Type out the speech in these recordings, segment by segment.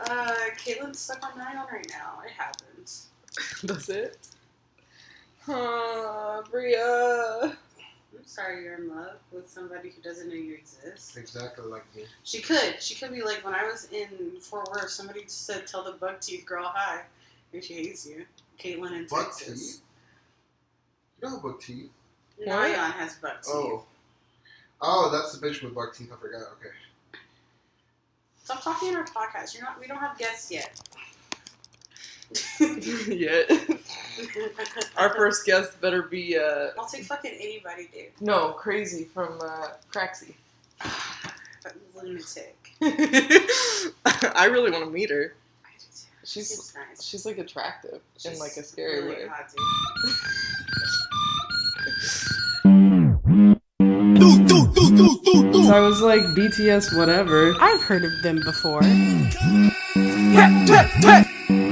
Uh, Caitlin's stuck on nine on right now. It happens. That's it. Huh, Bria. I'm sorry you're in love with somebody who doesn't know you exist. Exactly like me. She could. She could be like when I was in Fort Worth, somebody said, "Tell the bug teeth girl hi," and she hates you. Caitlin in Buck Texas. teeth? You know buck teeth? Nayeon has buck teeth. Oh. Oh, that's the bitch with buck teeth. I forgot. Okay. Stop talking in our podcast. You're not. We don't have guests yet. Yet. Our first guest better be uh I'll take fucking anybody, dude. no crazy from uh Craxy. Lunatic. I really want to meet her. I do too. She's She's nice. she's like attractive in like a scary really way. hot, So I was like BTS whatever. I've heard of them before.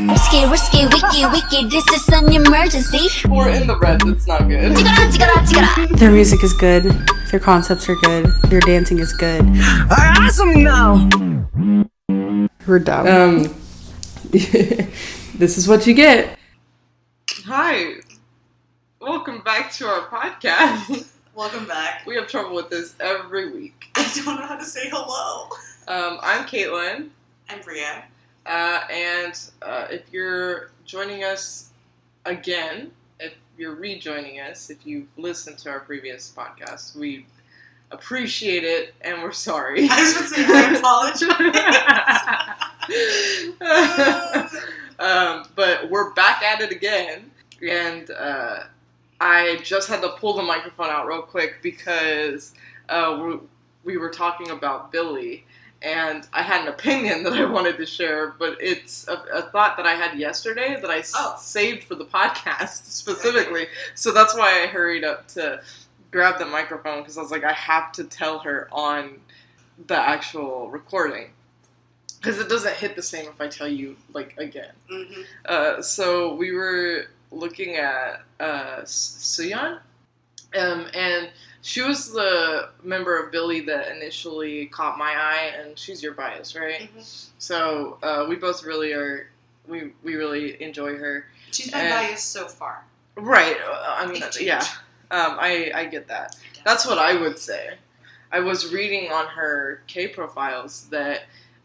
Risky, risky, wiki, wiki, this is an emergency. We're in the red. That's not good. Their music is good. Their concepts are good. Their dancing is good. Awesome now. We're dumb. Um, this is what you get. Hi, welcome back to our podcast. Welcome back. we have trouble with this every week. I don't know how to say hello. Um, I'm Caitlin, I'm Bria. uh, and uh, if you're joining us again, if you're rejoining us, if you've listened to our previous podcast, we appreciate it and we're sorry. I was going to say I apologize. um, but we're back at it again, and uh, I just had to pull the microphone out real quick because uh, we, we were talking about Billlie, and I had an opinion that I wanted to share, but it's a, a thought that I had yesterday that I s- Oh. saved for the podcast specifically. So that's why I hurried up to grab the microphone because I was like, I have to tell her on the actual recording because it doesn't hit the same if I tell you like again. Mhm. Uh, so we were looking at uh, Suyeon, um, and she was the member of Billlie that initially caught my eye, and she's your bias, right? Mhm. So uh, we both really are. We, we really enjoy her. She's And- biased so far. Right. uh, I mean, yeah. Um, I, I get that. That's what I would say. I was reading on her K profiles that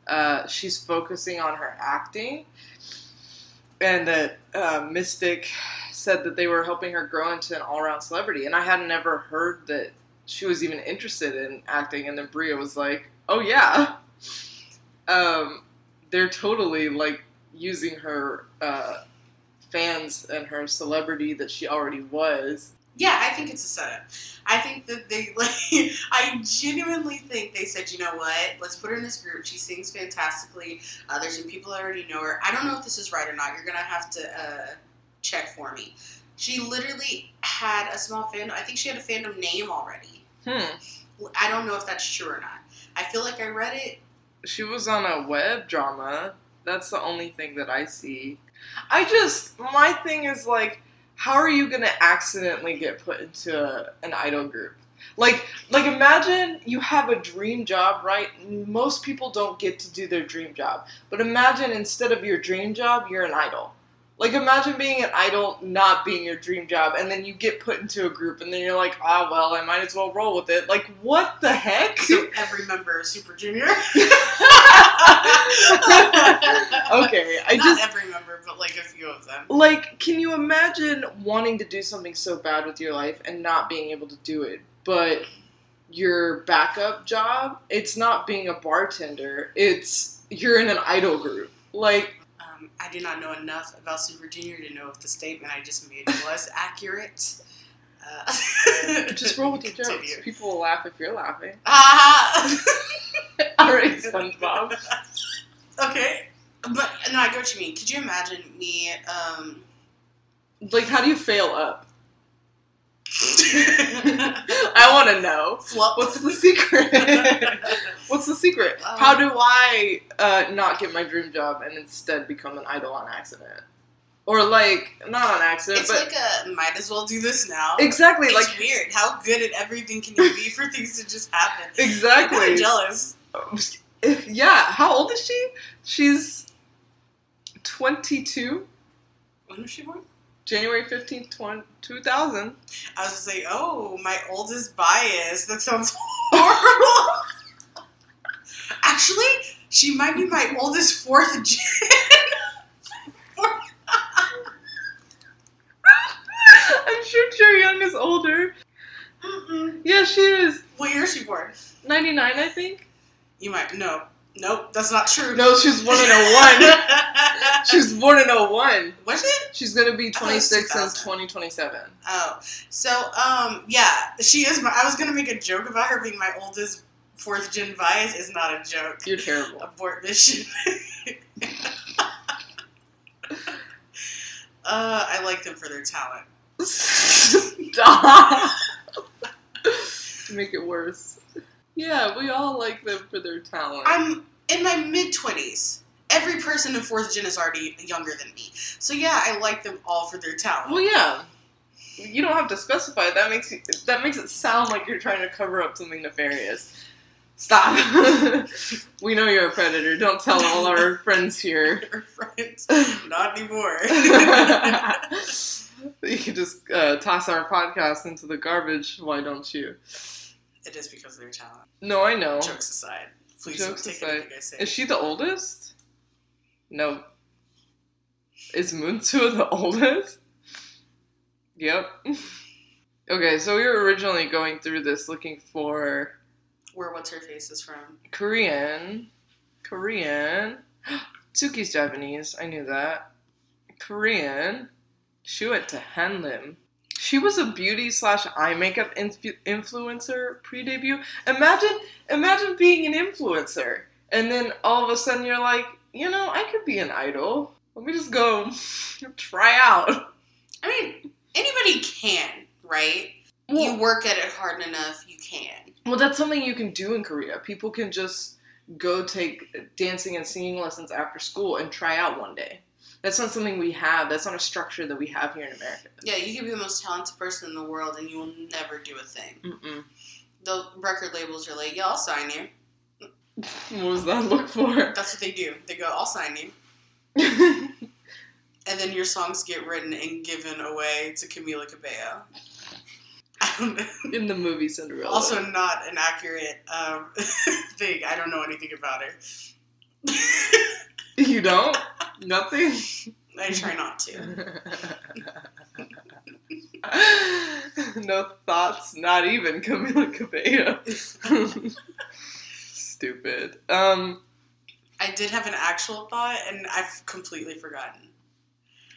uh, she's focusing on her acting, and that uh, Mystic said that they were helping her grow into an all around celebrity. And I had never heard that she was even interested in acting. And then Bria was like, "Oh yeah, um, they're totally like using her uh, fans and her celebrity that she already was." Yeah, I think it's a setup. I think that they like. I genuinely think they said, you know what? Let's put her in this group. She sings fantastically. Uh, there's some people that already know her. I don't know if this is right or not. You're gonna have to uh, check for me. She literally had a small fandom. I think she had a fandom name already. Hmm. I don't know if that's true or not. I feel like I read it. She was on a web drama. That's the only thing that I see. I just my thing is like, how are you gonna accidentally get put into a, an idol group? Like, like imagine you have a dream job, right? Most people don't get to do their dream job, but imagine instead of your dream job, you're an idol. Like, imagine being an idol, not being your dream job, and then you get put into a group, and then you're like, ah, well, I might as well roll with it. Like, what the heck? So every member of Super Junior. okay, I Not just every member, but like a few of them. like can you imagine wanting to do something so bad with your life and not being able to do it but your backup job it's not being a bartender it's you're in an idol group like I did not know enough about Super Junior to know if the statement I just made was accurate. Uh, just roll with your jokes people will laugh if you're laughing Ah! all right spongebob okay, but no, I get what you mean. Could you imagine me? Um, like how do you fail up i want to know flop. what's the secret What's the secret? Um, How do I uh, not get my dream job and instead become an idol on accident? Or like not on accident, It's but like a might as well do this now. exactly It's like weird. How good at everything can you be for things to just happen? I'm exactly. kinda jealous. Yeah. How old is she? She's 22, When was she born? January 15th, 20, 2000. I was gonna say, oh, my oldest bias. That sounds horrible. Actually, she might be my oldest fourth gen. I'm sure Chaeyoung is older. Mm-mm. Yeah, she is. what year is she born? 99, I think. You might no, nope, that's not true. No, she's born in 01. she was born in 01. was it? She's be thought it was 26 in 2027. Oh, so um, yeah, she is. My, I was gonna make a joke about her being my oldest fourth gen bias. Is not a joke. You're terrible. Abort mission. uh, I like them for their talent. Stop. to make it worse. Yeah, we all like them for their talent. I'm in my mid twenties. Every person in fourth gen is already younger than me. So yeah, I like them all for their talent. well, yeah. You don't have to specify. That makes you, that makes it sound like you're trying to cover up something nefarious. Stop. we know you're a predator. Don't tell all our friends here. Your friends, not anymore. you can just uh, toss our podcast into the garbage. Why don't you? It is because of their talent. No, I know. Jokes aside, please Jokes don't take aside. anything I say. Is she the oldest? No. Is Moon Sua the oldest? Yep. okay, so we were originally going through this looking for Where what's her face is from? Korean. Korean. Tsuki's Japanese. I knew that. Korean. She went to Hanlim. She was a beauty slash eye makeup influencer pre-debut. Imagine, imagine being an influencer, and then all of a sudden you're like, you know, I could be an idol. Let me just go try out. I mean, anybody can, right? you work at it hard enough, you can. Well, that's something you can do in Korea. People can just go take dancing and singing lessons after school and try out one day. That's not something we have. That's not a structure that we have here in America. Yeah, you can be the most talented person in the world, and you will never do a thing. Mm-mm. The record labels are like, "Yeah, I'll sign you." What does that look for? That's what they do. They go, "I'll sign you," and then your songs get written and given away to Camila Cabello. I don't know. in the movie Cinderella. Also, not an accurate um, thing. I don't know anything about her. you don't? Nothing? I try not to. no thoughts, not even Camila Cabello. Stupid. Um, I did have an actual thought, and I've completely forgotten.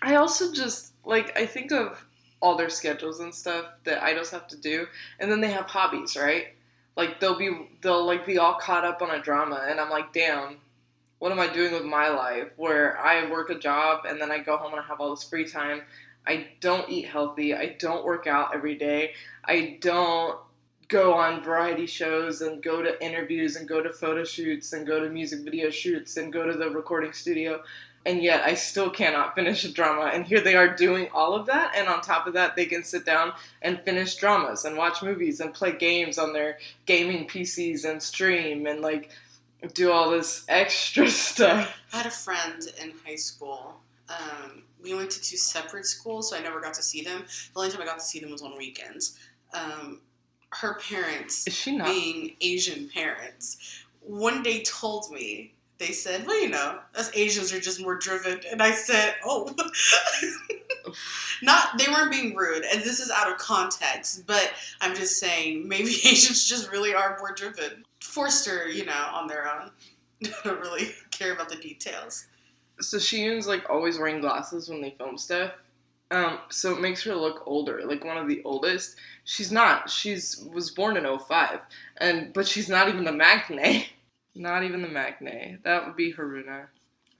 I also just like I think of all their schedules and stuff that idols have to do, and then they have hobbies, right? Like they'll be they'll like be all caught up on a drama, and I'm like, damn, what am I doing with my life? Where I work a job and then I go home and I have all this free time. I don't eat healthy. I don't work out every day. I don't go on variety shows and go to interviews and go to photo shoots and go to music video shoots and go to the recording studio and yet I still cannot finish a drama. And here they are doing all of that, and on top of that, they can sit down and finish dramas and watch movies and play games on their gaming PCs and stream and like do all this extra stuff. I had a friend in high school. Um, we went to two separate schools, so I never got to see them. The only time I got to see them was on weekends. Um, her parents, Is she not? being Asian parents, one day told me, they said, well, you know, us Asians are just more driven. And I said, oh. Not, they weren't being rude, and this is out of context, but I'm just saying maybe Asians just really are more driven. Forced her, you know, on their own. don't really care about the details. So Shiyun's like always wearing glasses when they film stuff. Um, so it makes her look older, like one of the oldest. She's not. She's was born in 05. And but she's not even the maknae. Not even the maknae. That would be Haruna.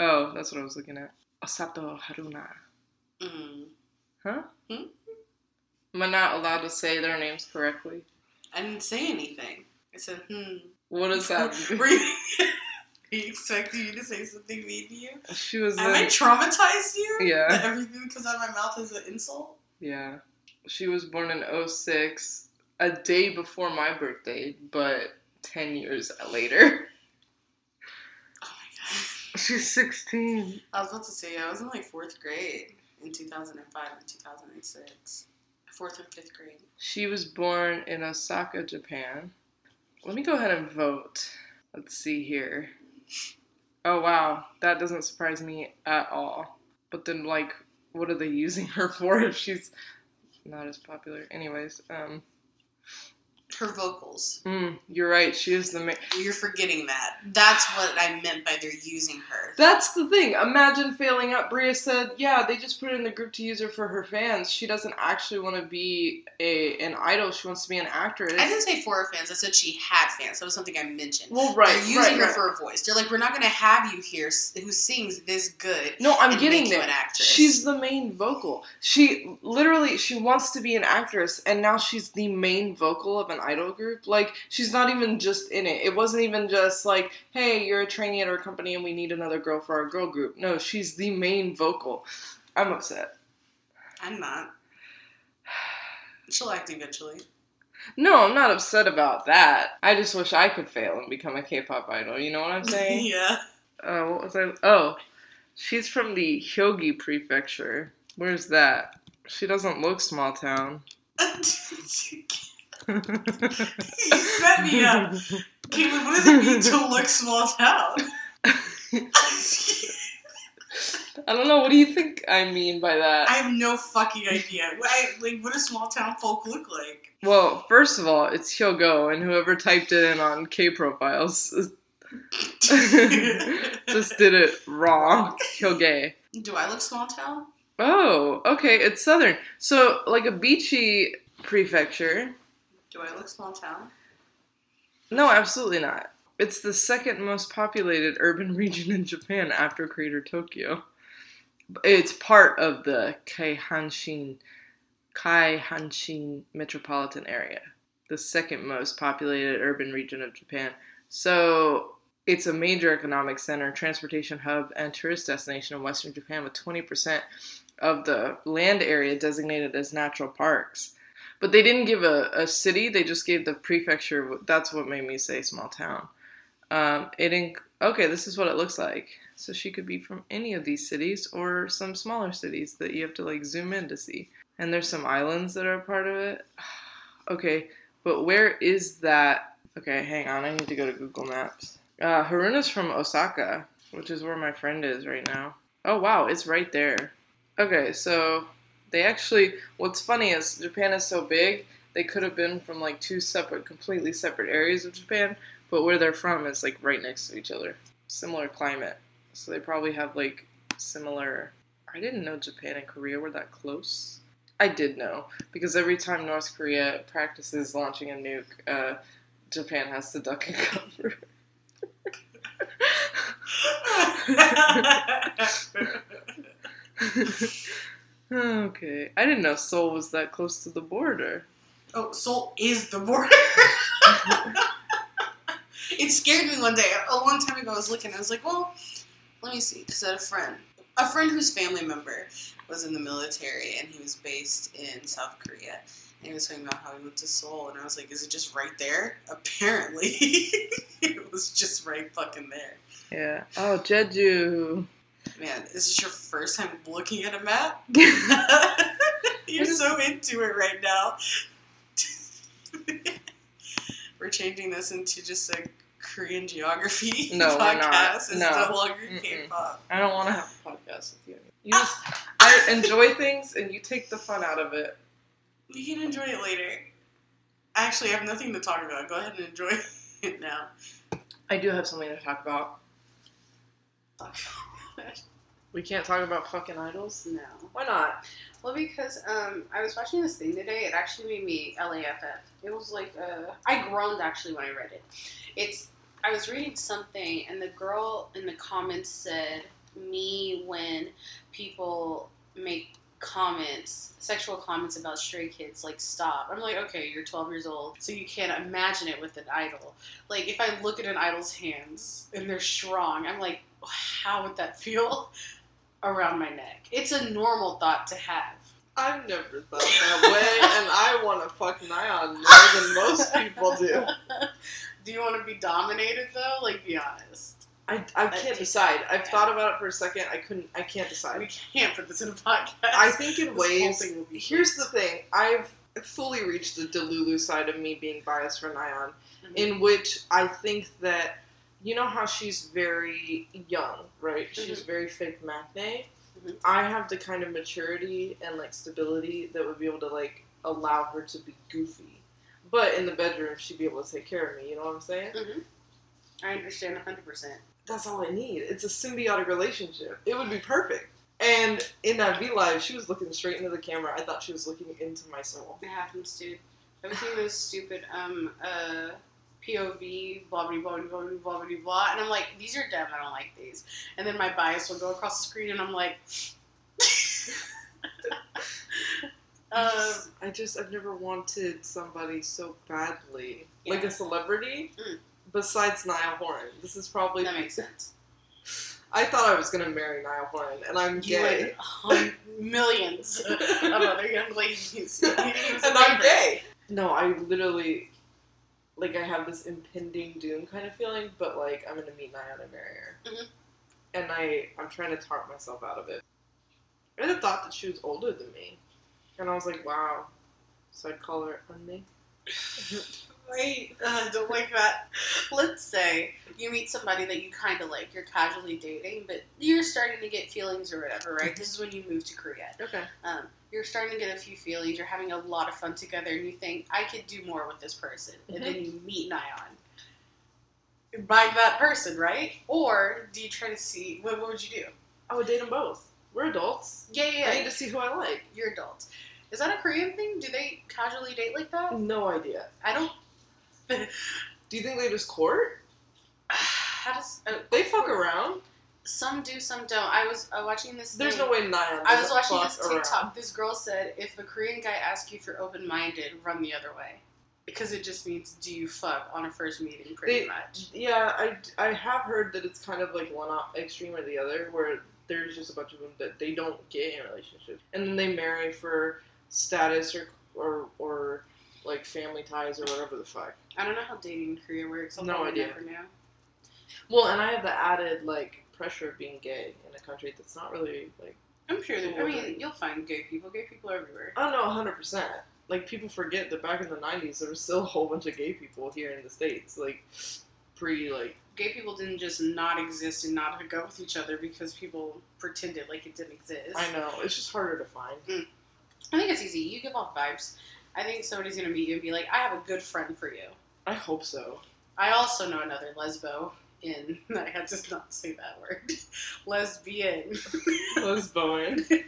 Oh, that's what I was looking at. Osato Haruna. Mm. Huh? Hmm? Am I not allowed to say their names correctly? I didn't say anything. I said, hmm. What does that you, are you expecting you to say something mean to you? She was Am I in, traumatized you? Yeah. That everything comes out of my mouth is an insult? Yeah. She was born in 06, a day before my birthday, but 10 years later. Oh my god. She's 16. I was about to say I was in like fourth grade in 2005 and 2006. Fourth and fifth grade. She was born in Osaka, Japan. Let me go ahead and vote. Let's see here. Oh wow, that doesn't surprise me at all. But then, like, what are they using her for if she's not as popular? Anyways, um, Her vocals. mm, you're right. She is the main. You're forgetting that. That's what I meant by they're using her. That's the thing. Imagine failing out. Bria said, "Yeah, they just put it in the group to use her for her fans. She doesn't actually want to be a an idol. She wants to be an actress." I didn't say for her fans. I said she had fans. That was something I mentioned. well, right, They're using right, her right. for a voice. They're like, we're not going to have you here who sings this good. No, I'm getting there. an actress. She's the main vocal. She literally she wants to be an actress and now she's the main vocal of an idol group. Like she's not even just in it. It wasn't even just like, "Hey, you're a trainee at our company and we need another girl for our girl group." No, she's the main vocal. I'm upset. I'm not. She'll act eventually. No, I'm not upset about that. I just wish I could fail and become a K-pop idol. You know what I'm saying? yeah. Uh, what was I? Oh, she's from the Hyogi Prefecture. Where's that? She doesn't look small town. you set me up. Caitlin, what does it mean to look small town? I don't know. What do you think I mean by that? I have no fucking idea. What, I, like, what does small town folk look like? well, first of all, it's Hyogo, and whoever typed it in on K profiles just did it wrong. Hyoge. Do I look small town? Oh, okay. It's southern. So, like a beachy prefecture. Do I look small town? No, absolutely not. It's the second most populated urban region in Japan after Greater Tokyo. It's part of the Keihanshin Kaihanshin metropolitan area, the second most populated urban region of Japan. So it's a major economic center, transportation hub, and tourist destination in western Japan with 20% of the land area designated as natural parks. But they didn't give a, a city, they just gave the prefecture. That's what made me say small town. Um, it inc- okay, this is what it looks like. So she could be from any of these cities or some smaller cities that you have to like zoom in to see. And there's some islands that are part of it. okay, but where is that? Okay, hang on, I need to go to Google Maps. Uh, Haruna's from Osaka, which is where my friend is right now. Oh wow, it's right there. Okay, so they actually, what's funny is Japan is so big, they could have been from like two separate, completely separate areas of Japan, but where they're from is like right next to each other. Similar climate. So they probably have like similar. I didn't know Japan and Korea were that close. I did know because every time North Korea practices launching a nuke, uh, Japan has to duck and cover. okay, I didn't know Seoul was that close to the border. oh, Seoul is the border. it scared me one day. A long time ago, I was looking. I was like, well, let me see. Because I had a friend, a friend whose family member was in the military, and he was based in South Korea. And he was talking about how he went to Seoul, and I was like, is it just right there? Apparently, it was just right fucking there. Yeah. Oh, Jeju. Man, is this your first time looking at a map? You're so into it right now. we're changing this into just a Korean geography No, we're podcast. not. It's No. no longer Mm-mm. K-pop. I don't want to have a podcast with you. You ah! just, I enjoy things and you take the fun out of it. We can enjoy it later. Actually, I have nothing to talk about. Go ahead and enjoy it now. I do have something to talk about. We can't talk about fucking idols. no. Why not? Well, because um, I was watching this thing today. It actually made me LAFF. It was like uh, I groaned actually when I read it. It's I was reading something, and the girl in the comments said, "Me when people make comments, sexual comments about stray kids, like stop." I'm like, okay, you're 12 years old, so you can't imagine it with an idol. Like if I look at an idol's hands and they're strong, I'm like, how would that feel? Around my neck. It's a normal thought to have. I've never thought that way, and I want to fuck Nayeon more than most people do. do you want to be dominated though? Like, be honest. I, I can't decide. I've yeah. thought about it for a second. I couldn't. I can't decide. We can't put this in a podcast. I think in ways. thing will be Here's the thing. I've fully reached the Delulu side of me being biased for Nayeon, Mhm. in which I think that you know how she's very young, right? She's very fake maknae. Mhm. I have the kind of maturity and like stability that would be able to like allow her to be goofy, but in the bedroom she'd be able to take care of me. You know what I'm saying? Mhm. I understand 100%. That's all I need. It's a symbiotic relationship. It would be perfect. And in that V Live, she was looking straight into the camera. I thought she was looking into my soul. It happens, dude. I was Everything those stupid um uh POV, blah, blah, blah, blah, blah, blah, blah, And I'm like, these are dumb. I don't like these. And then my bias will go across the screen and I'm like, I, just, I just, I've never wanted somebody so badly. Yeah. Like a celebrity? Mm. Besides Niall Horan. This is probably. That makes sense. I thought I was going to marry Niall Horan, and I'm you gay. Like, millions of other young ladies. and I'm gay. No, I literally like, I have this impending doom kind of feeling, but like, I'm gonna meet marry her, Mhm. and I, I'm trying to talk myself out of it. I had thought that she was older than me, and I was like, wow. So I'd call her Unme. Wait, uh, don't like that. Let's say you meet somebody that you kind of like, you're casually dating, but you're starting to get feelings or whatever, right? This is when you move to Korea. Okay. Um, you're starting to get a few feelings, you're having a lot of fun together, and you think, I could do more with this person. And then you meet Nayeon. By that person, right? Or do you try to see, what, what would you do? I would date them both. We're adults. Yeah, yeah, I need to see who I like. You're adults. Is that a Korean thing? Do they casually date like that? No idea. I don't. Do you think they just court? How does. Uh, They fuck around. Some do, some don't. I was uh, watching this. There's thing. no way Nayeon I was watching this around. TikTok. This girl said, if a Korean guy asks you if you're open minded, run the other way. Because it just means, do you fuck on a first meeting, pretty They- much. Yeah, I, I have heard that it's kind of like one extreme or the other, where there's just a bunch of them that they don't get in relationships, and then they marry for status or or or like family ties or whatever the fuck. I don't know how dating in Korea works. I'll No idea. never know. Well, and I have the added like pressure of being gay in a country that's not really like I'm sure that, I mean, you'll find gay people. Gay people are everywhere. Oh, I don't know, hundred percent. Like people forget that back in the '90s there was still a whole bunch of gay people here in the states, like pre like Gay people didn't just not exist and not hook up with each other because people pretended like it didn't exist. I know it's just harder to find. Mm. I think it's easy. You give off vibes. I think somebody's gonna meet you and be like, "I have a good friend for you." I hope so. I also know another lesbo in. I had to not say that word. Lesbian. Lesbian. You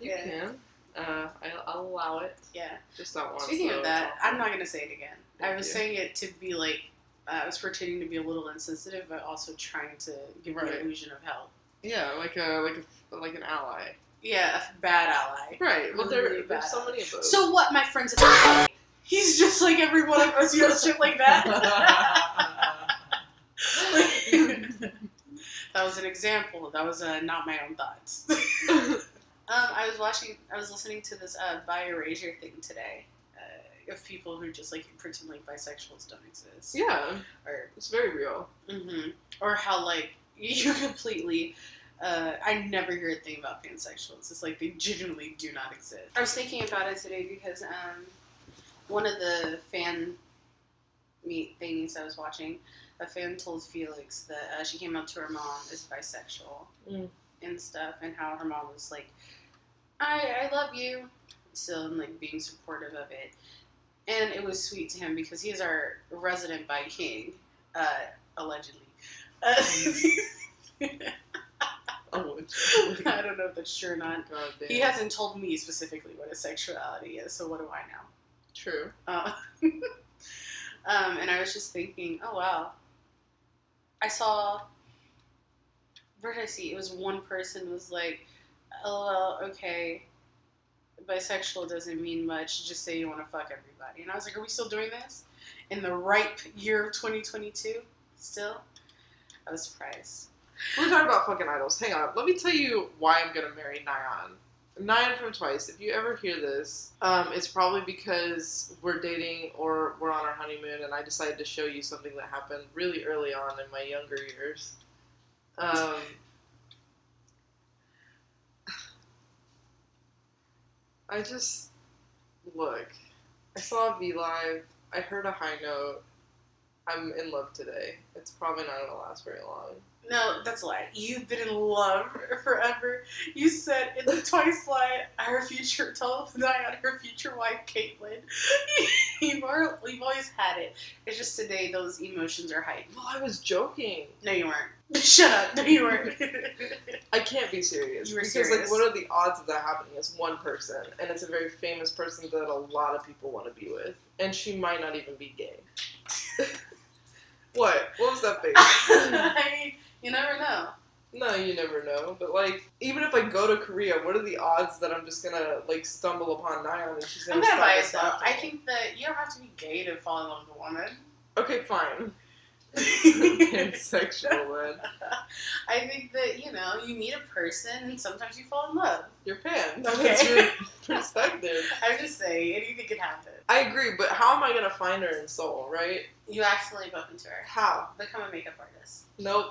Yeah. can. Uh, I, I'll allow it. Yeah. Just not once. Speaking of that, I'm not gonna say it again. I was you. saying it to be like. uh, I was pretending to be a little insensitive, but also trying to give her Right. an illusion of help. Yeah, like a like a like an ally. Yeah, a bad ally. Right. Well, there Really there's so many of those. So what? My friend's. He's just like every one of us. You know, shit like that. that was an example. That was uh, not my own thoughts. um, I was watching. I was listening to this uh, bi erasure thing today. Uh, of people who just like pretend like bisexuals don't exist, yeah, or it's very real. hmm or how like you completely. Uh, I never hear a thing about pansexuals. It's like they genuinely do not exist. I was thinking about it today because um, one of the fan meet things I was watching, a fan told Felix that uh, she came out to her mom as bisexual Mm. and stuff, and how her mom was like, "I I love you," still and like being supportive of it, and it was sweet to him because he's our resident bi king, uh, allegedly. Uh, Oh, I don't know if that's true or not. God. He hasn't told me specifically what his sexuality is, so what do I know? True. Uh, um, and I was just thinking, oh wow. I saw. Where did I see? It was one person was like, well, okay. Bisexual doesn't mean much. Just say you want to fuck everybody. And I was like, are we still doing this in the ripe year of 2022? Still, I was surprised. We're talking about fucking idols. Hang on. Let me tell you why I'm gonna marry Nyan. Nayeon from Twice, if you ever hear this, um, it's probably because we're dating or we're on our honeymoon, and I decided to show you something that happened really early on in my younger years. Um, I just look. I saw V live. I heard a high note. I'm in love today. It's probably not gonna last very long. No, that's a lie. You've been in love forever. You said in the Twice line, her future, tell Diana her future wife, Caitlyn. you've, al- you've always had it. It's just today those emotions are heightened. Well, I was joking. No, you weren't. Shut up. No, you weren't. I can't be serious You were because serious. like what are the odds of that happening? It's one person, and it's a very famous person that a lot of people want to be with, and she might not even be gay. what? What was that face? I mean, you never know. no, you never know. But like, even if I go to Korea, what are the odds that I'm just gonna like stumble upon Nayeon and she's I'm gonna stop biased though. I think that you don't have to be gay to fall in love with a woman. Okay, fine. Pansexual then. I think that you know you meet a person and sometimes you fall in love. You're pan. Okay. That's your perspective. I'm just saying anything can happen. I agree, but how am I gonna find her in Seoul, right? You accidentally bump into her. How? Become a makeup artist. Nope.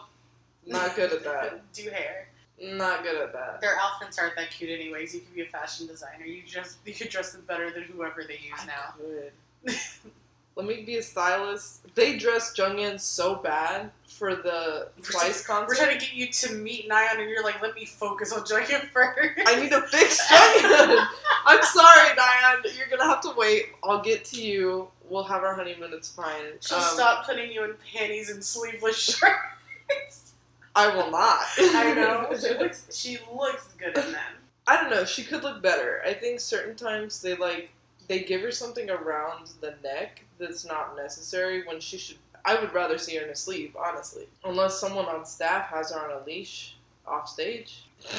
Not good at that. Do hair. Not good at that. Their outfits aren't that cute anyways. You could be a fashion designer. You just you could dress them better than whoever they use now. Good. Let me be a stylist. They dressed Jeongyeon so bad for the Twice concert. We're trying to get you to meet Nayeon and you're like, let me focus on Jughead first. I need to fix Jeongyeon. I'm sorry, Diane. You're gonna have to wait. I'll get to you. We'll have our honeymoon. It's fine. She'll Um, stop putting you in panties and sleeveless shirts. I will not. I know. She looks she looks good in them. I don't know. She could look better. I think certain times they like they give her something around the neck that's not necessary when she should. I would rather see her in a sleeve, honestly. Unless someone on staff has her on a leash off stage.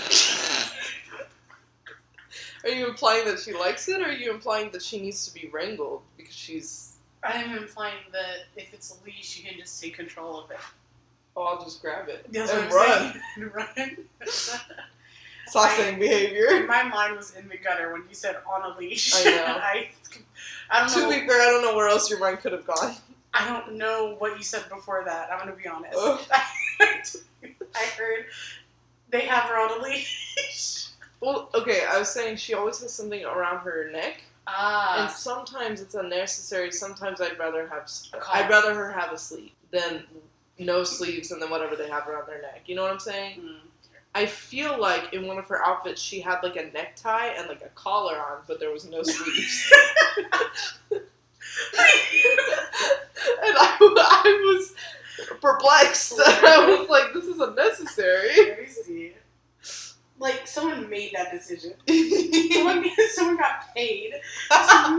are you implying that she likes it, or are you implying that she needs to be wrangled because she's? I'm implying that if it's a leash, you can just take control of it. Oh, I'll just grab it That's and run. Saying. Run. Saucing behavior. My mind was in the gutter when you said on a leash. I know. I, I don't To know. be fair, I don't know where else your mind could have gone. I don't know what you said before that. I'm gonna be honest. I heard they have her on a leash. Well, okay, I was saying she always has something around her neck. And Ah. sometimes it's unnecessary. Sometimes I'd rather have I'd rather her have a sleep than no sleeves and then whatever they have around their neck. You know what I'm saying? Mm. I feel like in one of her outfits she had like a necktie and like a collar on, but there was no sleeves. and I, I was perplexed. I was like, this is unnecessary. Let me see. Like someone made that decision. Someone, someone got paid. I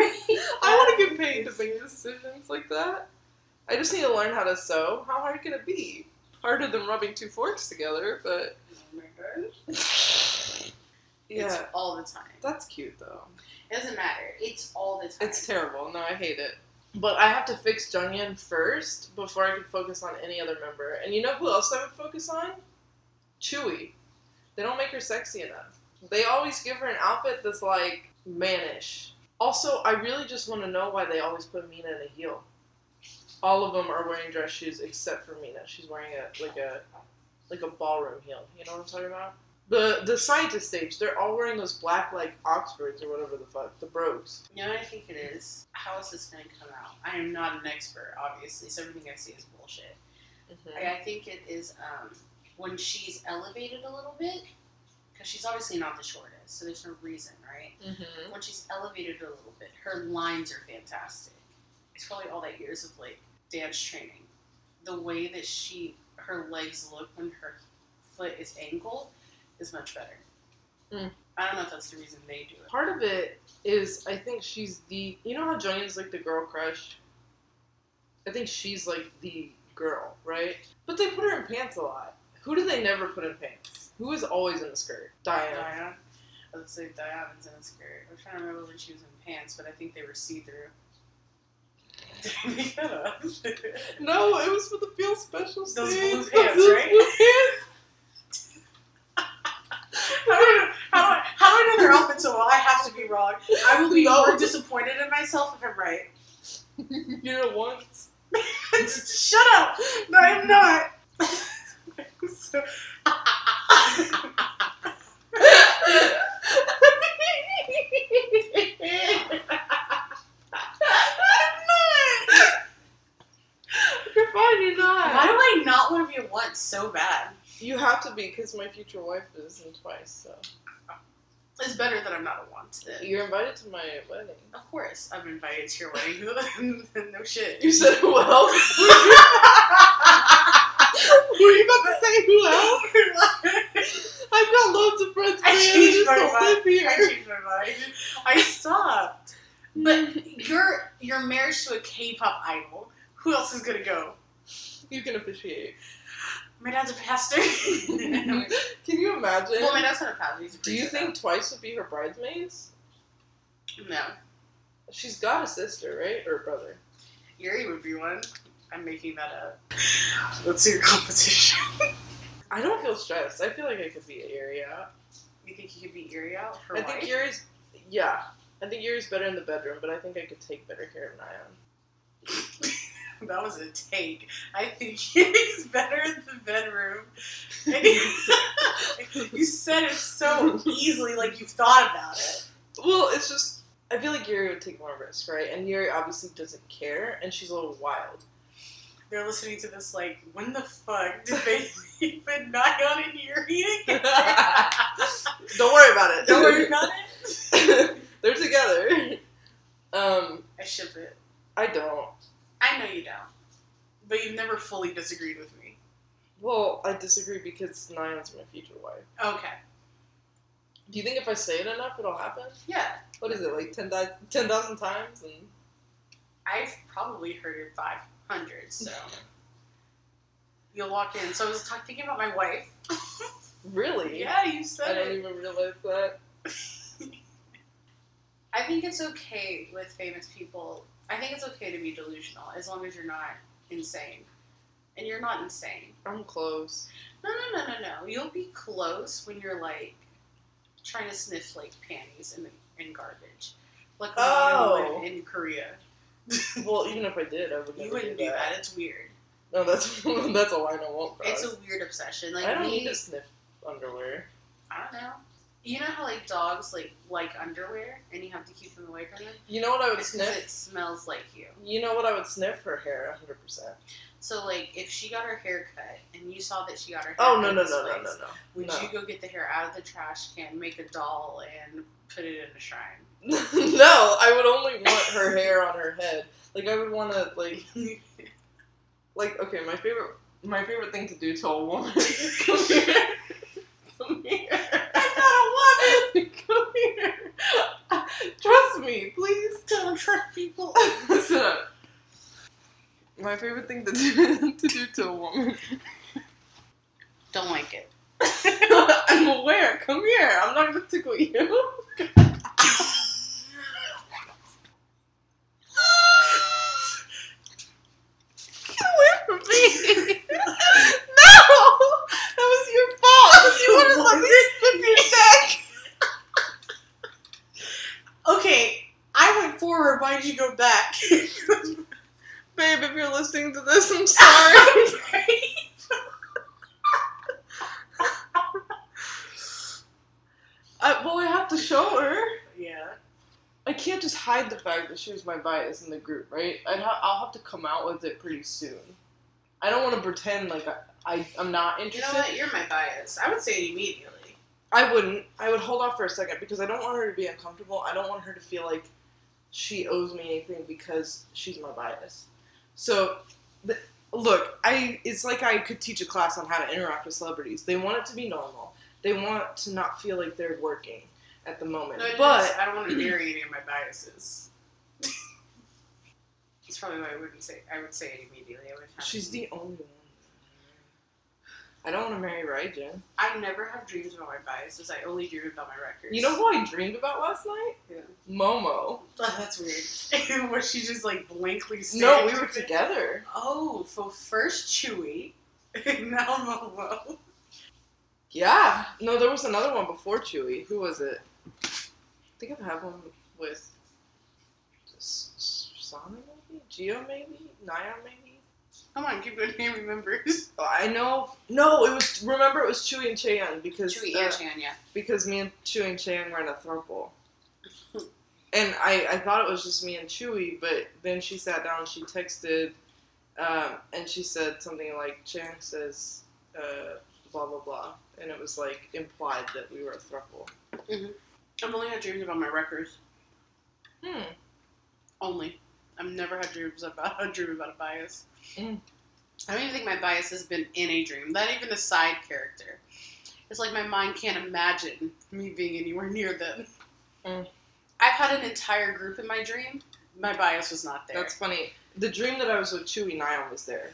want to get paid to make decisions like that. I just need to learn how to sew. How hard can it be? Harder than rubbing two forks together, but Oh my gosh. yeah, It's all the time. that's cute though. It doesn't matter. It's all the time. It's terrible. No, I hate it. But I have to fix Jeongyeon first before I can focus on any other member. And you know who else I would focus on? Tzuyu. They don't make her sexy enough. They always give her an outfit that's like mannish. Also, I really just want to know why they always put Mina in a heel. All of them are wearing dress shoes except for Mina. She's wearing a like a like a ballroom heel. You know what I'm talking about? The the scientist stage, they're all wearing those black like Oxfords or whatever the fuck, the brogues. You know what I think it is? How is this going to come out? I am not an expert, obviously, so everything I see is bullshit. Mhm. I, I think it is um, when she's elevated a little bit, because she's obviously not the shortest, so there's no reason, right? Mm-hmm. When she's elevated a little bit, her lines are fantastic. It's probably all that years of like dance training. The way that she, her legs look when her foot is angled is much better. Mm. I don't know if that's the reason they do it. Part of it is I think she's the you know how Jeongyeon's like the girl crush. I think she's like the girl, right? But they put her in pants a lot. Who do they never put in pants? Who is always in a skirt? Diana. Diana. I was say Diana's in a skirt. I'm trying to remember when she was in pants, but I think they were see through. Did I make that up? No, it was for the Feel Special Those stage. blue pants, right? how, do I, how, do I, how do I know their outfits I will be No. more disappointed in myself if I'm right. You're once. Shut up! No, I'm not. So- fine. You're not. Why do I not want to be a once so bad? You have to be because my future wife is in twice. So It's better that I'm not a once then. you're invited to my wedding. Of course, I'm invited to your wedding. no shit. You said who else? Were you about to say who else? I've got loads of friends. I man, changed just my don't mind. here. I changed my mind. I stopped. But you're you're married to a K-pop idol. Who else is gonna go? You can officiate. My dad's a pastor. Can you imagine? well, my dad's not a pastor. He's a Do you preacher, think Twice would be her bridesmaids? No. She's got a sister, right, or a brother? Yuri would be one. I'm making that up. Let's see your competition. I don't feel stressed. I feel like I could be Yuri out. You think you could beat Yuri out for I wife? think Yuri's, yeah. I think Yuri's better in the bedroom, but I think I could take better care of Nayeon. That was a take. I think he's better in the bedroom. you said it so easily, like you've thought about it. Well, it's just I feel like Yuri would take more risk, right? And Yuri obviously doesn't care, and she's a little wild. They're listening to this like, when the fuck did they even Nayeon and Yuri together? Don't worry about it. Don't worry about it. They're together. Um, I ship it. I don't. I know you don't. But you've never fully disagreed with me. Well, I disagree because Nayeon's my future wife. Okay. Do you think if I say it enough, it'll happen? Yeah. What is it, like 10,000 10,000 times? And I've probably heard it 500, so. You'll walk in. So I was talk- thinking about my wife. Really? Yeah, you said. It. I don't even realize that. I think it's okay with famous people. I think it's okay to be delusional as long as you're not insane. And you're not insane. I'm close. No, no, no, no, no. You'll be close when you're like trying to sniff like panties and, and garbage. Like Oh. in Korea. Well, even if I did, I would You wouldn't do that. that. It's weird. No, that's that's a line I won't cross. It's a weird obsession. Like I don't me, need to sniff underwear. I don't know. You know how like dogs like like underwear and you have to keep them away from them? You know what I would because sniff? it smells like you. You know what I would sniff? Her hair, 100%. So like if she got her hair cut and you saw that she got her hair Oh, cut no, no, this no, no, no, no. Would No. you go get the hair out of the trash can, make a doll, and put it in a shrine? no, I would only want her hair on her head. Like I would want to like like okay, my favorite my favorite thing to do to a woman. come here. Come here. I'm not a woman. Come here. Trust me, please. Don't trust people. Listen up. My favorite thing to do to do to a woman. Don't like it. I'm aware. Come here. I'm not gonna tickle you. Away from me! no! That was your fault! You wouldn't let me snip your neck! Okay, I went forward. Why did you go back? Babe, if you're listening to this, I'm sorry. I, uh, well, I have to show her. yeah. I can't just hide the fact that she was my bias in the group, right? I'd ha- I'll have to come out with it pretty soon. I don't want to pretend like I, I, I'm not You interested. know what? You're my bias. I would say it immediately. I wouldn't. I would hold off for a second because I don't want her to be uncomfortable. I don't want her to feel like she owes me anything because she's my bias. So, the, look, I it's like I could teach a class on how to interact with celebrities. They want it to be normal. They want to not feel like they're working at the moment. No, but. I don't want to marry any of my biases. That's probably why I wouldn't say. I would say it immediately. I would have she's the only one. I don't want to marry Raijin. I never have dreams about my biases. I only dream about my records. You know who I dreamed about last night? Yeah. Momo. Oh, that's weird. Was she just like blankly staring? No, we were together. Oh, so first Tzuyu, now Momo. Yeah. No, there was another one before Tzuyu. Who was it? I think I have one with Sana maybe, Geo maybe, Naya maybe. Come on, keep going. He remembers. Oh, I know. No, it was. Remember, it was Tzuyu and Chaeyoung because Tzuyu uh, and Chan, yeah. because me and Tzuyu and Chaeyoung were in a throuple. And I, I thought it was just me and Tzuyu, but then she sat down, she texted, um, and she said something like, Chaeyoung says, uh, blah, blah, blah. And it was like implied that we were a throuple. I've only had dreams about my records. Hmm. Only. I've never had dreams about a dream about a bias. Mm. I don't even think my bias has been in a dream. Not even a side character. It's like my mind can't imagine me being anywhere near them. Mm. I've had an entire group in my dream. My bias was not there. That's funny. The dream that I was with Chewy, Nayeon was there.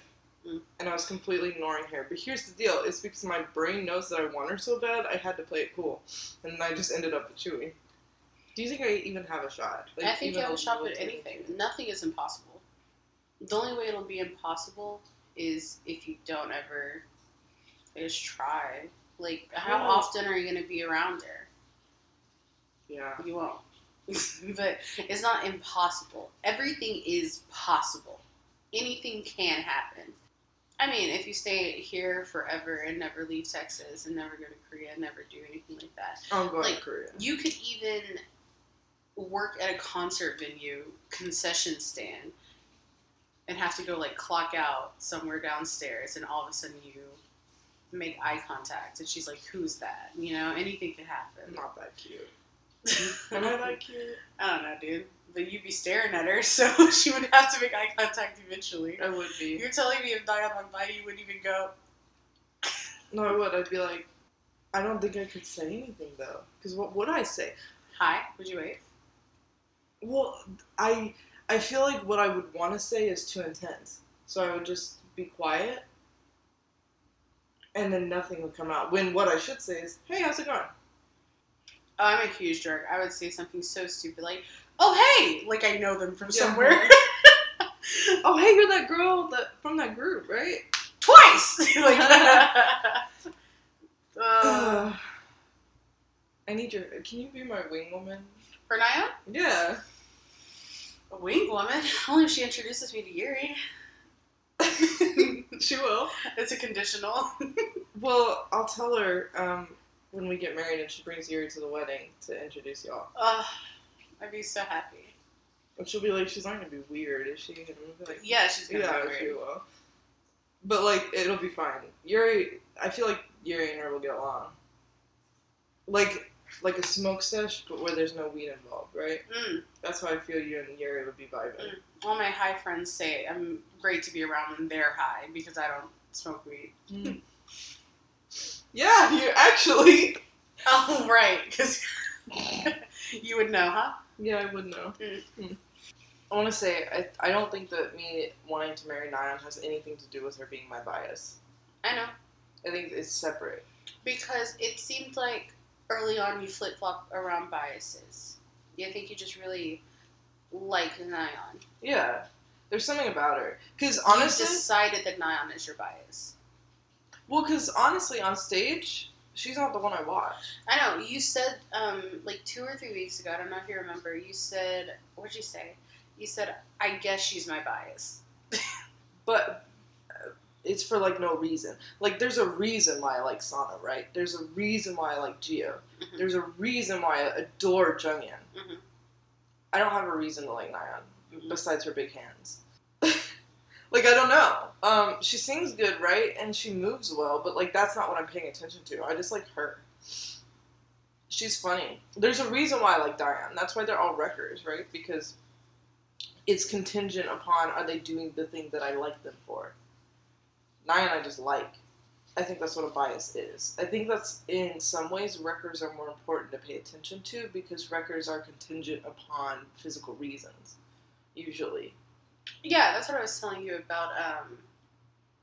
Mm. And I was completely ignoring her. But here's the deal it's because my brain knows that I want her so bad, I had to play it cool. And I just ended up with Chewy. Do you think I even have a shot? I think you have a shot at anything. Nothing is impossible. The only way it'll be impossible is if you don't ever just try. Like, how Yeah. often are you going to be around her? Yeah. You won't. but it's not impossible. Everything is possible. Anything can happen. I mean, if you stay here forever and never leave Texas and never go to Korea, and never do anything like that, I'm going Like, to Korea. you could even work at a concert venue concession stand and have to go like clock out somewhere downstairs and all of a sudden you make eye contact and she's like who's that you know anything could happen not that cute. Am I that cute? i don't know dude but you'd be staring at her so she would have to make eye contact eventually I would be. you're telling me if Dahyun went by you wouldn't even go No, I would. I'd be like, I don't think I could say anything though. Because what would I say? hi would you wave Well, I I feel like what I would want to say is too intense, so I would just be quiet, and then nothing would come out. When what I should say is, "Hey, how's it going?" Oh, I'm a huge jerk. I would say something so stupid like, "Oh, hey!" Like I know them from Yeah. somewhere. Oh, hey, you're that girl that from that group, right? Twice. like, uh, I need your. Can you be my wing woman? For Naya, Yeah. a wing woman. Only if she introduces me to Yuri. she will. It's a conditional. Well, I'll tell her um, when we get married and she brings Yuri to the wedding to introduce y'all. Ugh, I'd be so happy. And she'll be like, she's not gonna be weird, is she? And I'm gonna be like, Yeah, she's gonna yeah, be she weird. will. But like, it'll be fine. Yuri, I feel like Yuri and her will get along. Like, like a smoke sesh, but where there's no weed involved, right? Mm. That's how I feel you and Yuri would be vibing. Mm. All my high friends say I'm great to be around when they're high because I don't smoke weed. Mm. Yeah, you actually. Oh, right, because you would know, huh? Yeah, I would know. Mm. Mm. I want to say, I, I don't think that me wanting to marry Nayeon has anything to do with her being my bias. I know. I think it's separate. Because it seemed like early on you flip flop around biases. You think you just really like Nayeon. Yeah, there's something about her. Because Honestly, you decided that Nayeon is your bias. well, because honestly, on stage, she's not the one I watch. I know. You said um, like two or three weeks ago. I don't know if you remember. You said what'd you say? You said I guess she's my bias. But it's for like no reason. Like, there's a reason why I like Sana, right? There's a reason why I like Jihyo. Mhm. There's a reason why I adore Jeongyeon. Mhm. I don't have a reason to like Nayeon. Mhm. besides her big hands. like I don't know. Um, she sings good, right? And she moves well, but like that's not what I'm paying attention to. I just like her. She's funny. There's a reason why I like Dahyun. That's why they're all wreckers, right? Because it's contingent upon are they doing the thing that I like them for. Dahyun I just like. I think that's what a bias is. I think that's in some ways wreckers are more important to pay attention to because wreckers are contingent upon physical reasons usually. Yeah, that's what I was telling you about um,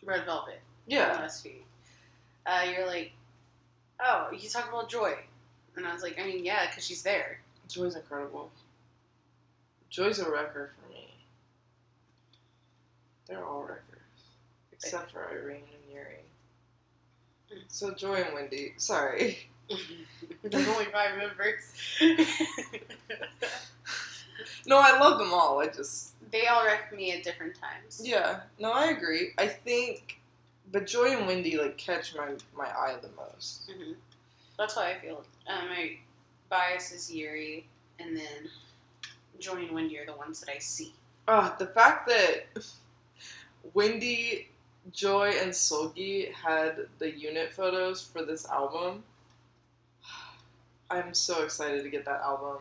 Red Velvet Yeah. Uh, you're like, oh, you talk about Joy, and I was like, I mean, yeah, because she's there. Joy's incredible. Joy's a wrecker for me. They're all wreckers. Except for Irene and Yeri. Mm. So Joy and Wendy, sorry. There's only five members. No, I love them all. I just they all wreck me at different times. yeah. No, I agree. I think, but Joy and Wendy like catch my my eye the most. hmm That's how I feel. Um, my bias is Yeri, and then Joy and Wendy are the ones that I see. Ah, the fact that Wendy, Joy, and Seulgi had the unit photos for this album. I'm so excited to get that album.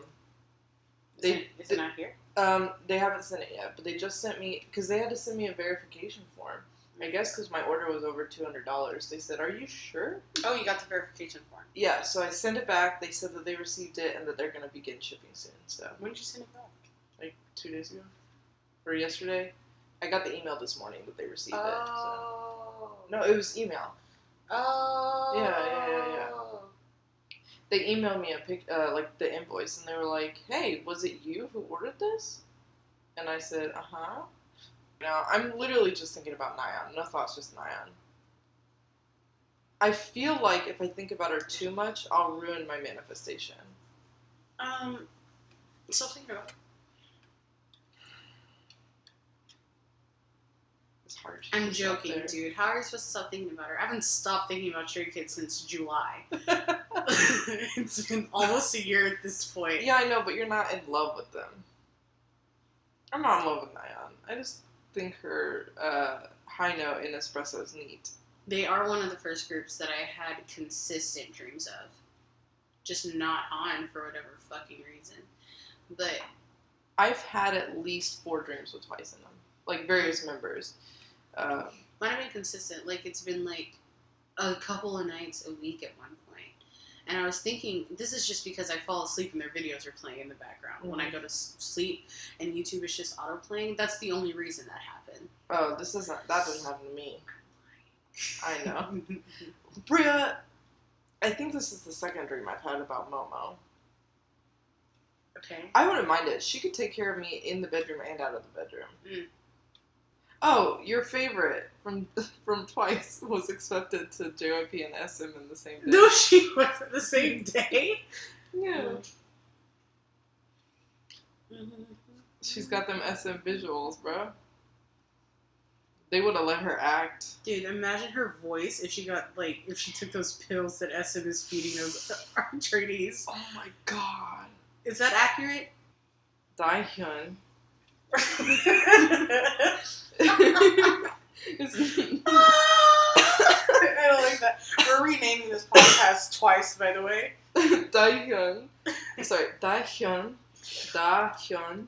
Is, They- it, is it not here? Um, they haven't sent it yet, but they just sent me because they had to send me a verification form. I guess because my order was over two hundred dollars. They said, "Are you sure?" Oh, you got the verification form. Yeah. So I sent it back. They said that they received it and that they're gonna begin shipping soon. So When did you send it back? like two days ago or yesterday, I got the email this morning that they received it. So. Oh. No, it was email. Oh. Yeah, yeah, yeah, yeah. They emailed me a pic, uh, like the invoice, and they were like, "Hey, was it you who ordered this?" And I said, "Uh huh." Now I'm literally just thinking about Nayeon. No thoughts, just Nayeon. I feel like if I think about her too much, I'll ruin my manifestation. Um, something about. Hard. I'm joking, dude. How are you supposed to stop thinking about her? I haven't stopped thinking about Stray Kids since July. it's been almost a year at this point. yeah, I know, but you're not in love with them. I'm not in love with Nayeon. I just think her uh, high note in espresso is neat. They are one of the first groups that I had consistent dreams of. Just not on for whatever fucking reason. But I've had at least four dreams with twice in them, like various members. Um, mine have been consistent. Like it's been like a couple of nights a week at one point. And I was thinking, this is just because I fall asleep and their videos are playing in the background when I Mhm. go to sleep, and YouTube is just auto playing. That's the only reason that happened. oh, this isn't that doesn't happen to me. I know, Bria. I think this is the second dream I've had about Momo. okay. I wouldn't mind it. She could take care of me in the bedroom and out of the bedroom. Mm. Oh, your favorite from from twice was accepted to JYP and SM in the same day. No, she wasn't the same day. Yeah, Mm-hmm. she's got them SM visuals, bro. They would have let her act. Dude, imagine her voice if she got like if she took those pills that SM is feeding those trainees. Oh my god. Is that accurate? Dahyun. I don't like that. We're renaming this podcast twice, by the way. Dahyun. Sorry, Dahyun. Dahyun.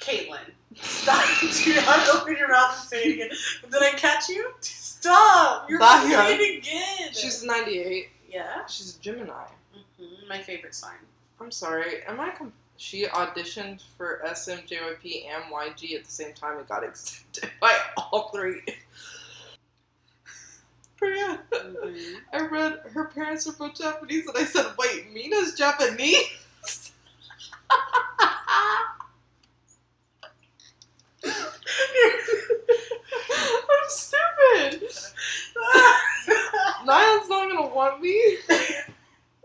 Caitlin. Stop. Do not open your mouth and say it again. Did I catch you? Stop. You're about to say it again. She's 98. yeah. She's a Gemini. hmm My favorite sign. I'm sorry. Am I? Com- she auditioned for SM, JYP, and YG at the same time and got accepted by all three. Priya, Mhm. I read her parents are both Japanese, and I said, "Wait, Mina's Japanese." I'm stupid. Niall's not gonna want me.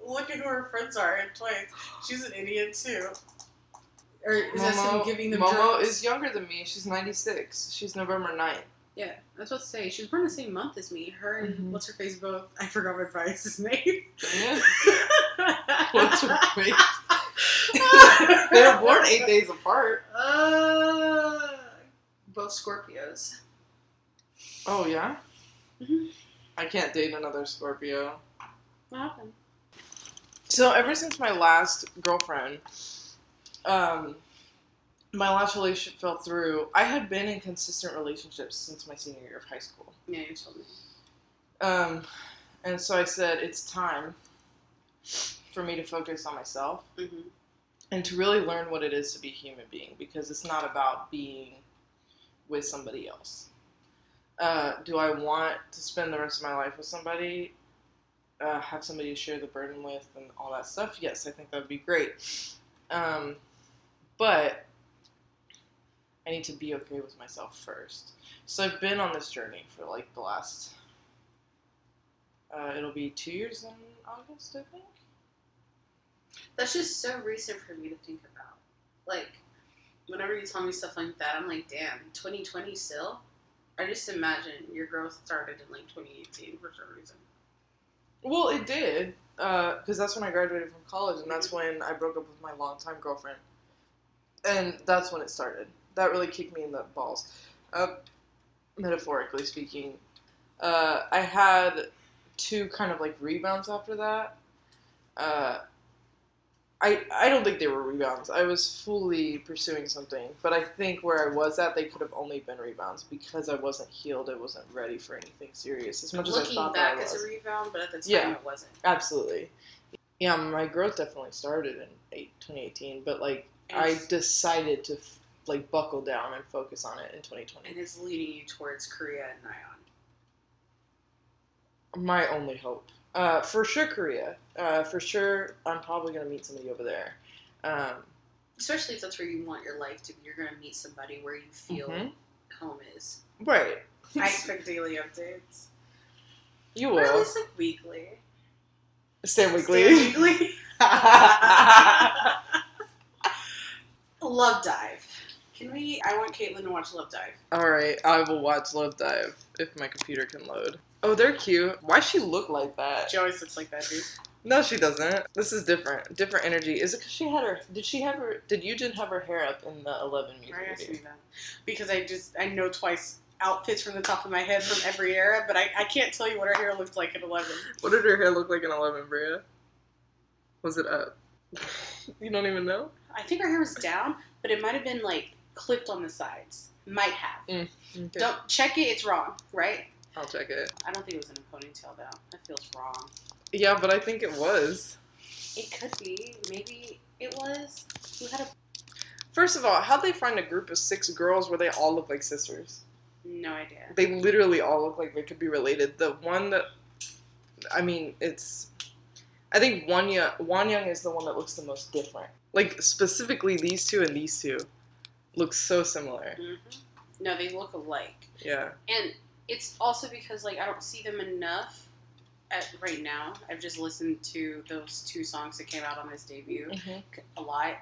Look at who her friends are at twice. She's an idiot too. Or is that Momo, some giving them Momo drugs? is younger than me. She's 96. She's November 9th. Yeah, I was about to say she was born the same month as me. Her and Mhm. what's her face both? I forgot what Vice's name. Yeah. What's her face? they were born eight days apart. Uh, both Scorpios. Oh yeah. Mhm. I can't date another Scorpio. What happened? So ever since my last girlfriend, um, my last relationship fell through. I had been in consistent relationships since my senior year of high school. Yeah, you told me. Um, and so I said it's time for me to focus on myself Mm-hmm. and to really learn what it is to be a human being because it's not about being with somebody else. Uh, do I want to spend the rest of my life with somebody, uh, have somebody to share the burden with, and all that stuff? Yes, I think that would be great. Um, but I need to be okay with myself first. So I've been on this journey for like the last Uh, it'll be two years in August, I think. That's just so recent for me to think about. Like, whenever you tell me stuff like that, I'm like, damn, 2020 still? I just imagine your growth started in like 2018 for some reason. Well, it did, because that's when I graduated from college, and that's when I broke up with my longtime girlfriend, and that's when it started. That really kicked me in the balls, uh, metaphorically speaking. Uh, I had two kind of like rebounds after that. I I don't think they were rebounds. I was fully pursuing something, but I think where I was at, they could have only been rebounds because I wasn't healed. I wasn't ready for anything serious. As much as I Looking thought back that I was. as a rebound, but at the time Yeah. it wasn't. Absolutely. Yeah, my growth definitely started in 2018, but like And I decided to f- like buckle down and focus on it in 2020. and it's leading you towards Korea and Nayeon. My only hope. Uh, for sure, Korea. Uh, for sure, I'm probably gonna meet somebody over there. Um, Especially if that's where you want your life to be. You're going to meet somebody where you feel Mhm. home is. right. I expect daily updates. You Or at will least like weekly. stay weekly. Stay weekly. Love Dive. Can we? I want Caitlin to watch Love Dive. All right, I will watch Love Dive if my computer can load. Oh, they're cute. Why she look like that? She always looks like that, dude. No, she doesn't. This is different. Different energy. Is it because she had her? Did she have her? Did Yujin have her hair up in the Eleven music Why are you video? me that? Because I just I know twice outfits from the top of my head from every era, but I, I can't tell you what her hair looked like in eleven. What did her hair look like in Eleven, Bria? Was it up? you don't even know. I think her hair was down, but it might have been like clipped on the sides. Might have. Mm, okay. Don't check it. It's wrong, right? I'll check it. I don't think it was in a ponytail though. That feels wrong. Yeah, but I think it was. It could be. Maybe it was. Who had a First of all, how'd they find a group of six girls where they all look like sisters? no idea. They literally all look like they could be related. The one that, I mean, it's. I think Wonyoung, Wan Young is the one that looks the most different. Like specifically, these two and these two look so similar. hmm No, they look alike. Yeah. And it's also because like I don't see them enough at right now. I've just listened to those two songs that came out on his debut a lot.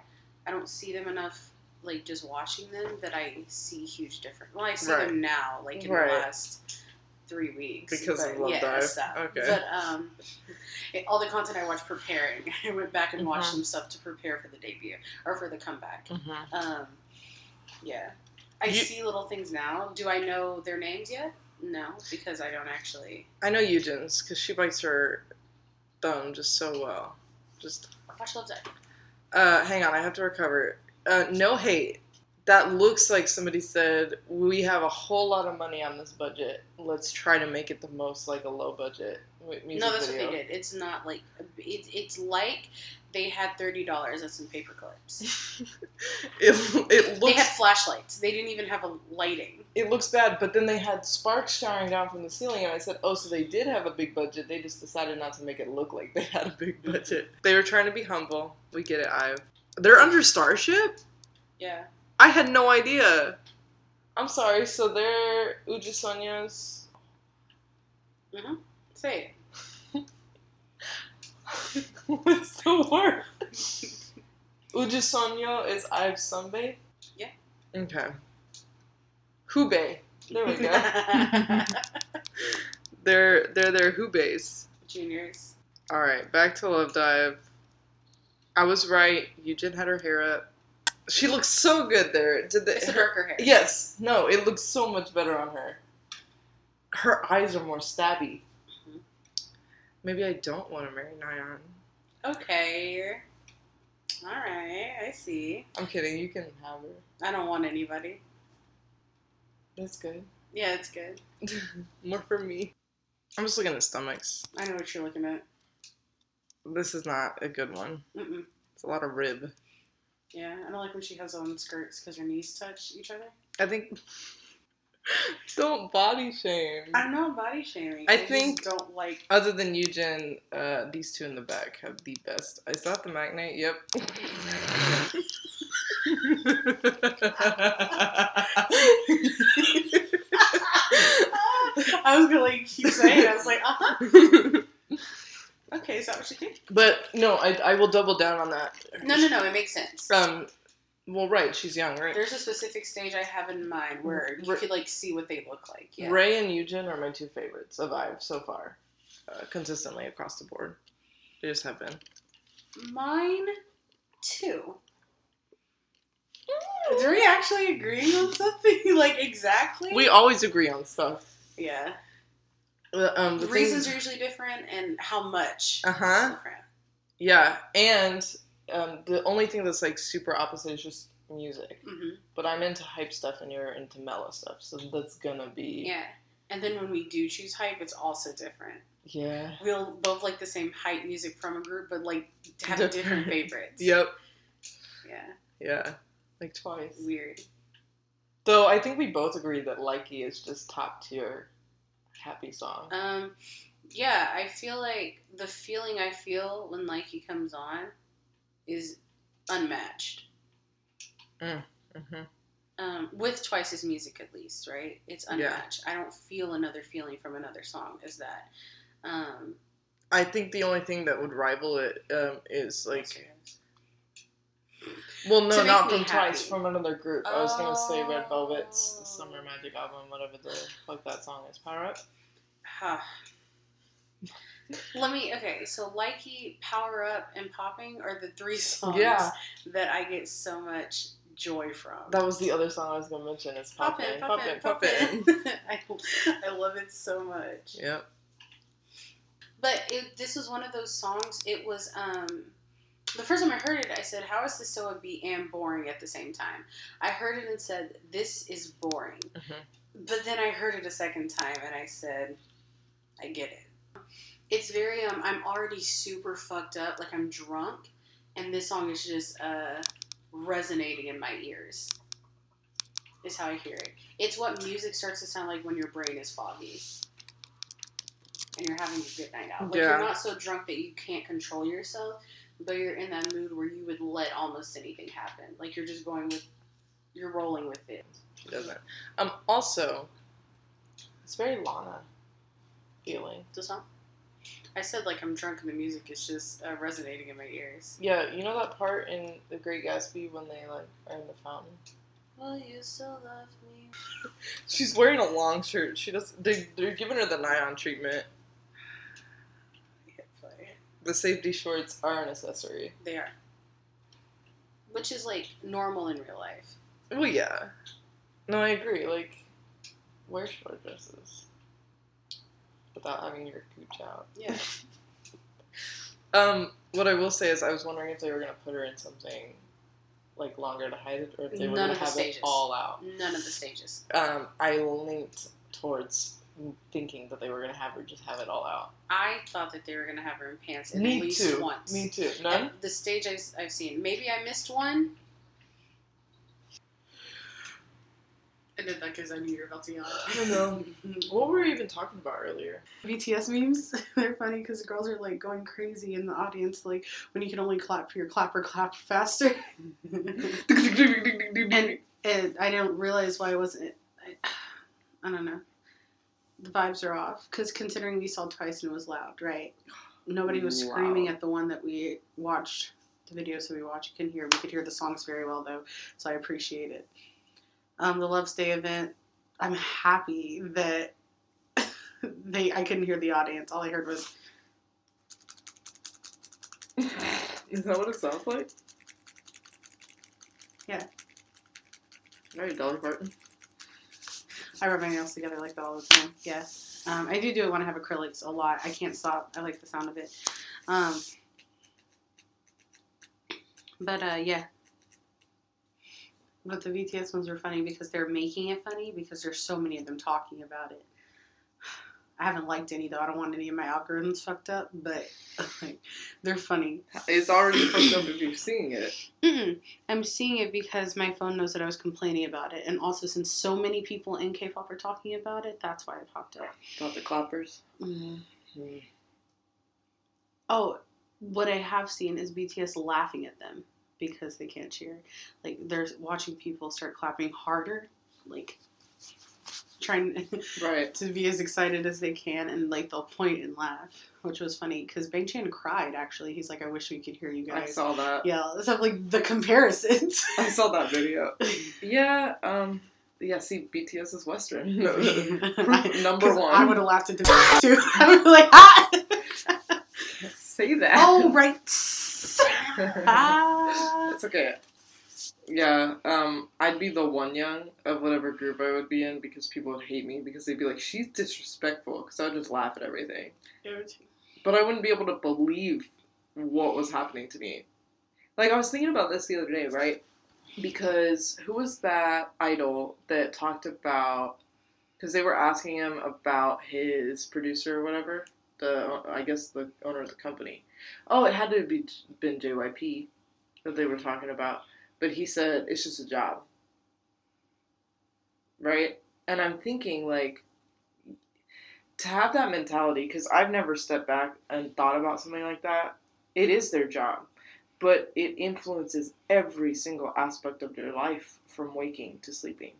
I don't see them enough like just watching them that I see huge difference. Well, I see Right. them now like in Right. the last three weeks Because of Love yeah. Stuff. Okay. But um, it- all the content I watched preparing, I went back and watched Mhm. some stuff to prepare for the debut or for the comeback. Mm-hmm. Um, yeah. I You- see little things now. Do I know their names yet? No, because I don't actually I know Yujin's because she bites her thumb just so well. Just watch Love Dive. uh, hang on, I have to recover. Uh, no hate. That looks like somebody said we have a whole lot of money on this budget. Let's try to make it the most like a low budget music No, that's video. what they did. It's not like it's it's like they had thirty dollars and some paper clips. It it They had flashlights. They didn't even have a lighting. it looks bad, but then they had sparks showering down from the ceiling, and I said, "Oh, so they did have a big budget. They just decided not to make it look like they had a big budget. They were trying to be humble. We get it, Ive. They're under Starship. Yeah. I had no idea. I'm sorry. So they're Uji Sonya's. Mm-hmm. Say it. What's the word? Uji Sonyo is Ive Sunbae. Yeah. Okay. hoobae. There we go. they're they're their hoobaes. Juniors. All right, back to Love Dive. I was right. Yujin had her hair up. She looks so good there. Did the, It's her- darker hair. Yes. No, it looks so much better on her. Her eyes are more stabby. Maybe I don't want to marry Nayeon. Okay. All right. I see. I'm kidding. You can have her. I don't want anybody. That's good. Yeah, it's good. more for me. I'm just looking at stomachs. I know what you're looking at. This is not a good one. Mm-mm. It's a lot of rib. Yeah, I don't like when she has on skirts because her knees touch each other. I think. Don't body shame. I'm not body shaming. I just think- don't like. Other than Yujin, uh, these two in the back have the best. Is that the maknae? Yep. I was gonna like keep saying. it. I was like, uh huh. Okay, is that what you think? but no, I, I will double down on that. No, no, no. It makes sense. Um, well, right, she's young, right? There's a specific stage I have in mind where you Ra- could like see what they look like. Yeah. Rei and Yujin are my two favorites of Ive so far, uh, consistently across the board. They just have been. Mine too. Are we actually agreeing on something? like exactly? We always agree on stuff. yeah. Uh, um, The reasons thing- are usually different, and how much. Uh huh. Yeah, and um, the only thing that's like super opposite is just music. Mhm. But I'm into hype stuff, and you're into mellow stuff, so that's gonna be Yeah. And then when we do choose hype, it's also different. yeah. We'll both like the same hype music from a group, but like have Different. different favorites. Yep. Yeah. Yeah. Like twice. Weird. Though I think we both agree that Likey is just top tier happy song. Um, yeah, I feel like the feeling I feel when Likey comes on is unmatched. hmm Um, with Twice's music, at least, right? It's Yeah. unmatched. I don't feel another feeling from another song as that. Um, I think the only thing that would rival it um, is like, well, no, not from Twice, from another group. I was gonna say Red Velvet's Oh. Summer Magic album, whatever the fuck that song is. Power Up. Huh. Let me. Okay, so Likey, Power Up, and Popping are the three songs Yeah. that I get so much joy from. That was the other song I was gonna mention. Is Poppin', Poppin', poppin', Poppin', poppin'. I, I love it so much. Yep. But it, this was one of those songs. It was um, the first time I heard it, I said, "How is this so upbeat and boring at the same time?" I heard it and said, "This is boring." Mhm. But then I heard it a second time and I said, "I get it." It's very um, I'm already super fucked up, like I'm drunk, and this song is just uh, resonating in my ears. Is how I hear it. It's what music starts to sound like when your brain is foggy and you're having a good night out. Like Yeah. you're not so drunk that you can't control yourself, but you're in that mood where you would let almost anything happen. Like you're just going with, you're rolling with it. She doesn't. Um. Also, it's very Lana feeling. The song. I said like I'm drunk and the music is just uh, resonating in my ears. Yeah, you know that part in The Great Gatsby when they like are in the fountain. Will you still love me? She's wearing a long shirt. She does. They they're giving her the nylon treatment. The safety shorts are an accessory. They are. Which is like normal in real life. Well, yeah. No, I agree. Like, wear short dresses without having your cooch out. Yeah. Um, what I will say is, I was wondering if they were gonna put her in something like longer to hide it, or if they were gonna the have stages. it all out. None of the stages. Um, I leaned towards thinking that they were gonna have her just have it all out. I thought that they were gonna have her in pants at Me least too. once. Me too. None. At the stage I, have seen. Maybe I missed one. I did that because I knew you were about to yawn. I don't know. Mm-hmm. What were we even talking about earlier? BTS memes, they're funny because the girls are like going crazy in the audience, like when you can only clap for your clapper clap faster. and, and I don't realize why I wasn't. I, I don't know. The vibes are off because considering we saw twice and it was loud, right? Nobody was screaming Loud. at the one that we watched. The videos that we watched, you can hear. We could hear the songs very well though, so I appreciate it. Um, the Love's Day event. I'm happy that they. I couldn't hear the audience. All I heard was Is that what it sounds like? Yeah. Alright, Dolly Parton. I rub my nails together like that all the time. Yeah. Um, I do do it when I have acrylics a lot. I can't stop. I like the sound of it. Um, but uh, yeah. But the BTS ones are funny because they're making it funny because there's so many of them talking about it. I haven't liked any though. I don't want any of my algorithms fucked up, but like, they're funny. It's already fucked up if you're seeing it. Mm-mm. I'm seeing it because my phone knows that I was complaining about it, and also since so many people in K-pop are talking about it, that's why it popped up. About the clappers. Mm. Hmm. Oh, what I have seen is BTS laughing at them because they can't cheer. Like they're watching people start clapping harder. Like trying Right. to be as excited as they can, and like they'll point and laugh, which was funny because Bang Chan cried. Actually, he's like, "I wish we could hear you guys." I saw that. Yeah, so like the comparisons. I saw that video. Yeah, um, yeah, see, BTS is Western. Proof number 'Cause one. I would have laughed at the too. I would be like, ah! Say that. oh right. Ah. it's okay. Yeah, um, I'd be the one young of whatever group I would be in because people would hate me because they'd be like, she's disrespectful because I would just laugh at everything. But I wouldn't be able to believe what was happening to me. Like, I was thinking about this the other day, right? Because who was that idol that talked about. Because they were asking him about his producer or whatever. The, I guess the owner of the company. Oh, it had to be been JYP that they were talking about. But he said it's just a job. Right? And I'm thinking, like, to have that mentality, because I've never stepped back and thought about something like that, it is their job. But it influences every single aspect of their life from waking to sleeping.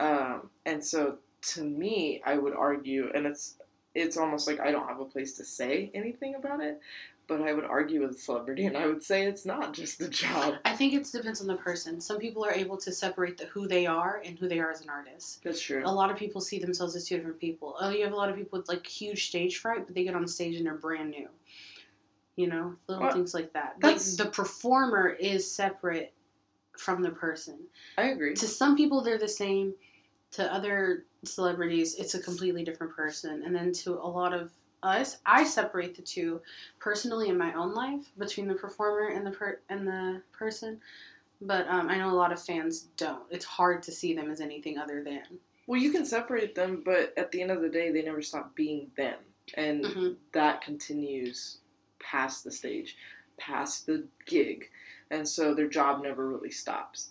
Um, and so to me, I would argue, and it's it's almost like I don't have a place to say anything about it, but I would argue with a celebrity and I would say it's not just a job. I think it depends on the person. Some people are able to separate the who they are and who they are as an artist. That's true. A lot of people see themselves as two different people. Oh, you have a lot of people with like huge stage fright, but they get on stage and they're brand new. You know, little Well, things like that. Like the performer is separate from the person. I agree. To some people, they're the same. To other celebrities, it's a completely different person. And then to a lot of us, I separate the two personally in my own life between the performer and the per- and the person. But um, I know a lot of fans don't. It's hard to see them as anything other than. Well, you can separate them, but at the end of the day, they never stop being them. And Mhm. that continues past the stage, past the gig. And so their job never really stops.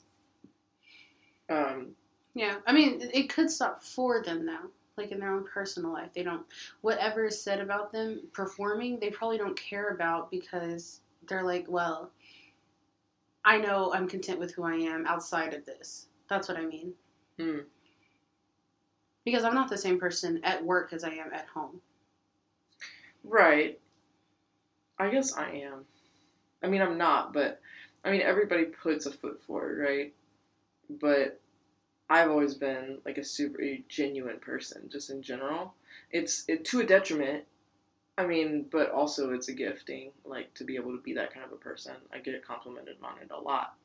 Um, Yeah, I mean, it- it could stop for them now, like in their own personal life. They don't, whatever is said about them performing, they probably don't care about because they're like, well, I know I'm content with who I am outside of this. That's what I mean. Hmm. Because I'm not the same person at work as I am at home. right. I guess I am. I mean, I'm not, but I mean, everybody puts a foot forward, right? But I've always been like a super genuine person, just in general. It's it to a detriment. I mean, but also it's a gifting, like to be able to be that kind of a person. I get complimented on it a lot,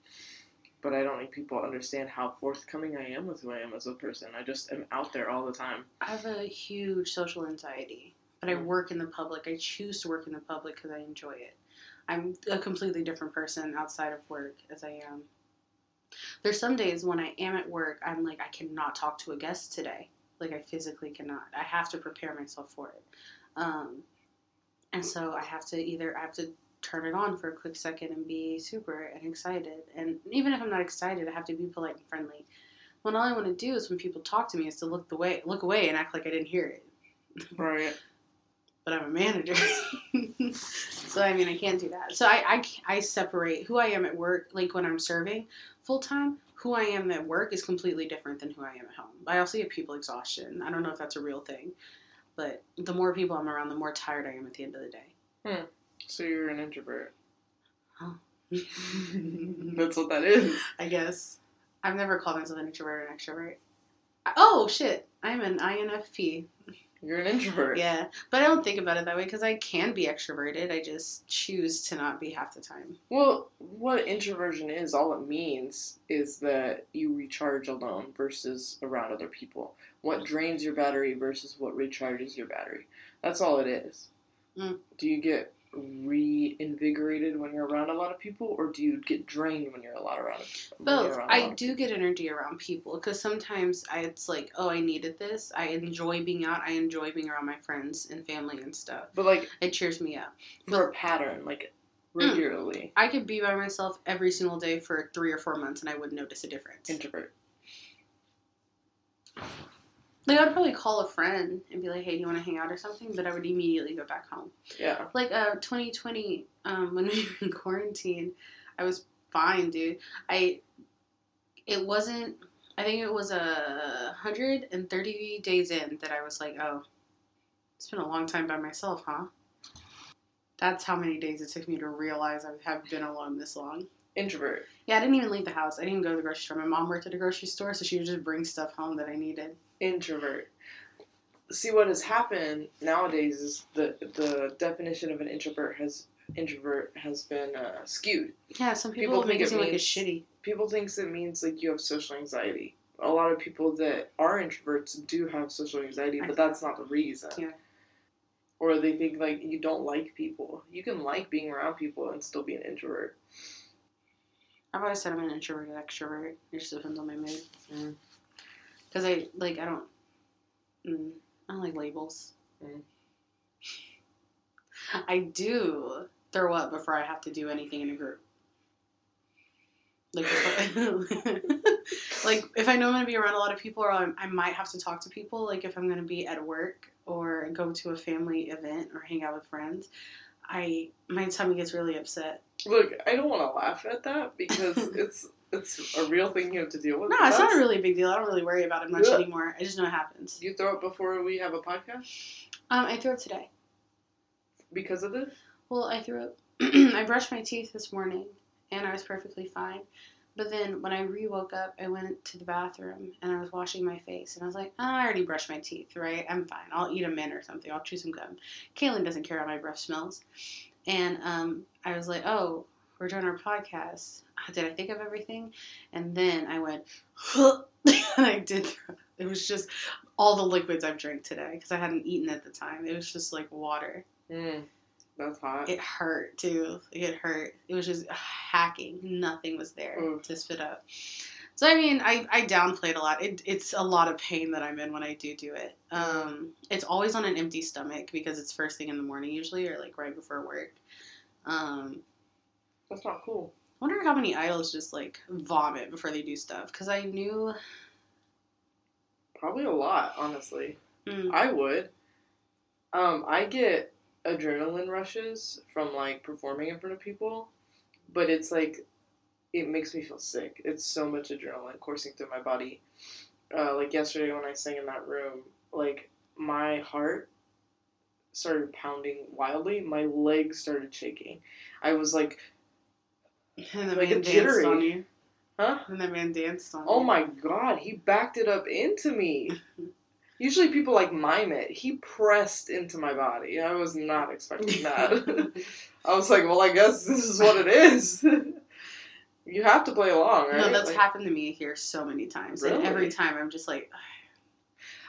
but I don't think people understand how forthcoming I am with who I am as a person. I just am out there all the time. I have a huge social anxiety, but I Mm. work in the public. I choose to work in the public because I enjoy it. I'm a completely different person outside of work as I am. There's some days when I am at work, I'm like, I cannot talk to a guest today. Like, I physically cannot. I have to prepare myself for it. Um, and so I have to either, I have to turn it on for a quick second and be super and excited. And even if I'm not excited, I have to be polite and friendly. When all I want to do is when people talk to me is to look the way, look away and act like I didn't hear it. Right. But I'm a manager, so I mean I can't do that. So I, I I separate who I am at work, like when I'm serving full time. Who I am at work is completely different than who I am at home. I also get people exhaustion. I don't know if that's a real thing, but the more people I'm around, the more tired I am at the end of the day. Hmm. So you're an introvert. I That's what that is. I guess I've never called myself an introvert or an extrovert. Oh shit, I'm an INFP. You're an introvert. Yeah, but I don't think about it that way because I can be extroverted. I just choose to not be half the time. Well, what introversion is, all it means is that you recharge alone versus around other people. What drains your battery versus what recharges your battery. That's all it is. Mm. Do you get reinvigorated when you're around a lot of people, or do you get drained when you're a lot around? Both. around I do get energy around people because sometimes I, it's like, oh, I needed this. I enjoy being out. I enjoy being around my friends and family and stuff. But like It cheers me up. for a pattern, like Mm. regularly, I could be by myself every single day for three or four months and I wouldn't notice a difference. introvert. Like, I'd probably call a friend and be like, hey, do you want to hang out or something? But I would immediately go back home. Yeah. like uh 2020 um when we were in quarantine i was fine dude i it wasn't I think it was a hundred and thirty days in that I was like, oh, it's been a long time by myself, huh? That's how many days it took me to realize I have been alone this long. Introvert. Yeah, I didn't even leave the house. I didn't even go to the grocery store. My mom worked at a grocery store, so she would just bring stuff home that I needed. Introvert. See what has happened nowadays is the the definition of an introvert has introvert has been uh, skewed. Yeah, some people, People think it it seem like means- it's shitty. People thinks it means like you have social anxiety. A lot of people that are introverts do have social anxiety, but that's not the reason. Yeah. Or they think like you don't like people. You can like being around people and still be an introvert. I've always said I'm an introverted extrovert. It just depends on my mood. Mm. Because I like I don't. Mm, I don't like labels. Mm. I do throw up before I have to do anything in a group. Like, if I, like if I know I'm gonna be around a lot of people, or I'm, I might have to talk to people. Like if I'm gonna be at work or go to a family event or hang out with friends, I my tummy gets really upset. Look, I don't want to laugh at that because it's it's a real thing you have to deal with. No, it's not a really big deal. I don't really worry about it much Yeah. anymore. I just know it happens. You throw it before we have a podcast Um, I threw it today. because of this? Well, I threw up. I brushed my teeth this morning, and I was perfectly fine. But then when I re woke up, I went to the bathroom and I was washing my face, and I was like, oh, I already brushed my teeth, right? I'm fine. I'll eat a mint or something. I'll chew some gum. Kaylin doesn't care how my breath smells, and um, I was like, oh, we're doing our podcast. Did I think of everything? And then I went, and I did. It was just all the liquids I've drank today because I hadn't eaten at the time. It was just like water. Mm, that's hot. It hurt too. It hurt. It was just hacking. Nothing was there Oof. to spit up. So I mean, I, I downplayed a lot. It, it's a lot of pain that I'm in when I do do it. Um, it's always on an empty stomach because it's first thing in the morning usually, or like right before work. Um, That's not cool. I wonder how many idols just like vomit before they do stuff. Because I knew. Probably a lot, honestly. Mm, I would. Um, I get adrenaline rushes from like performing in front of people, but it's like it makes me feel sick. It's so much adrenaline coursing through my body. Uh, like yesterday when I sang in that room, like my heart started pounding wildly. My legs started shaking. I was like, and the like man danced jittery. on you. huh? And the man danced on Oh you. my god, he backed it up into me. Usually people like mime it. He pressed into my body. I was not expecting that. I was like, well, I guess this is what it is. you have to play along, right? No, that's Like, happened to me here so many times. And every time I'm just like,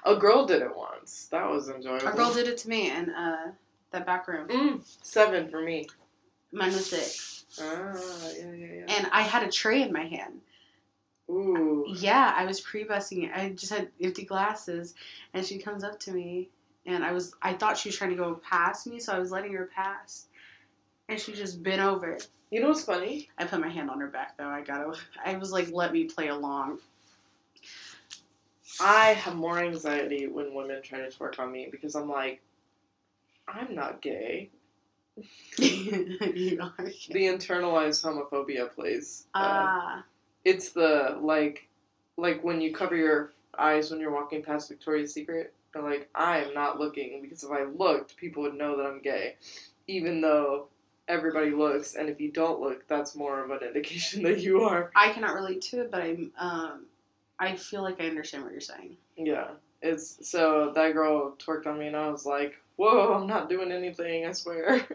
a girl did it once. That was enjoyable. a girl did it to me in uh, that back room. Mm, seven for me. Mine was six. Ah, yeah, yeah, yeah. And I had a tray in my hand. Ooh. Yeah, I was pre-bussing it. I just had empty glasses, and she comes up to me, and I was I thought she was trying to go past me, so I was letting her pass, and she just bent over. You know what's funny? I put my hand on her back though. I gotta. I was like, let me play along. I have more anxiety when women try to twerk on me because I'm like, I'm not gay. The internalized homophobia plays. uh, Ah, It's the like, like when you cover your eyes when you're walking past Victoria's Secret. They're like, I am not looking because if I looked, people would know that I'm gay, even though everybody looks. And if you don't look, that's more of an indication that you are. I cannot relate to it, but I'm. Um, I feel like I understand what you're saying. Yeah, it's so that girl twerked on me, and I was like, whoa, I'm not doing anything. I swear,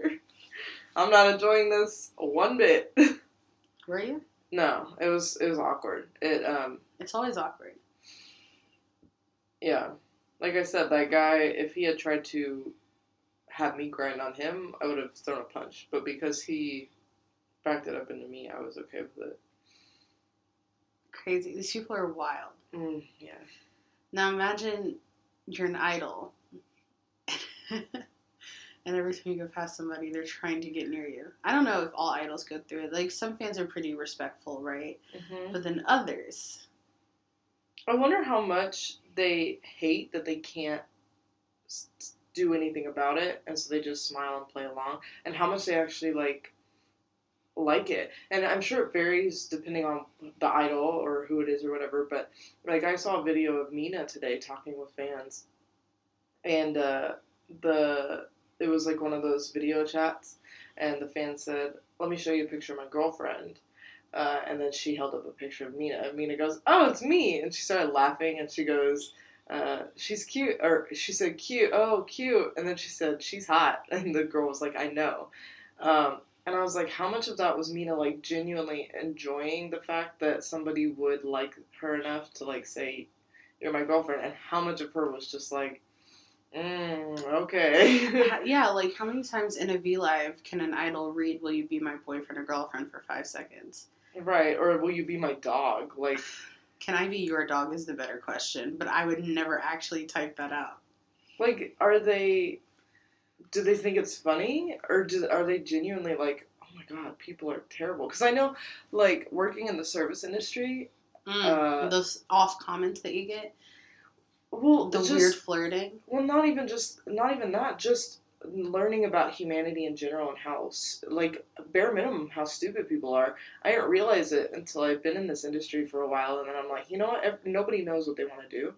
I'm not enjoying this one bit. Were you? no, it was it was awkward. It um It's always awkward. Yeah. Like I said, that guy, if he had tried to have me grind on him, I would have thrown a punch. But because he backed it up into me, I was okay with it. Crazy. These people are wild. Mm, yeah. Now imagine you're an idol. and every time you go past somebody, they're trying to get near you. I don't know if all idols go through it. Like, some fans are pretty respectful, right? But then others. I wonder how much they hate that they can't do anything about it, and so they just smile and play along, and how much they actually like like it. And I'm sure it varies depending on the idol or who it is or whatever. But like I saw a video of Mina today talking with fans, and uh, the it was like one of those video chats, and the fan said, "Let me show you a picture of my girlfriend." Uh, and then she held up a picture of Mina. And Mina goes, "Oh, it's me!" And she started laughing, and she goes, uh, "She's cute," or she said, "Cute, oh, cute," and then she said, "She's hot," and the girl was like, "I know." Um, and I was like, how much of that was Mina like genuinely enjoying the fact that somebody would like her enough to like say, "You're my girlfriend," and how much of her was just like, mm, "Okay." yeah, like how many times in a V Live can an idol read, Will you be my boyfriend or girlfriend for five seconds? Right, or will you be my dog? Like, Can I be your dog is the better question, but I would never actually type that out. like, are they? Do they think it's funny, or do, are they genuinely like, oh my god, people are terrible? Because I know, like, working in the service industry, Mm, Uh, those off comments that you get, well, the just, weird flirting. well, not even just, not even that, just learning about humanity in general and how, like, bare minimum, how stupid people are. I didn't realize it until I've been in this industry for a while, and then I'm like, you know what? Nobody knows what they want to do.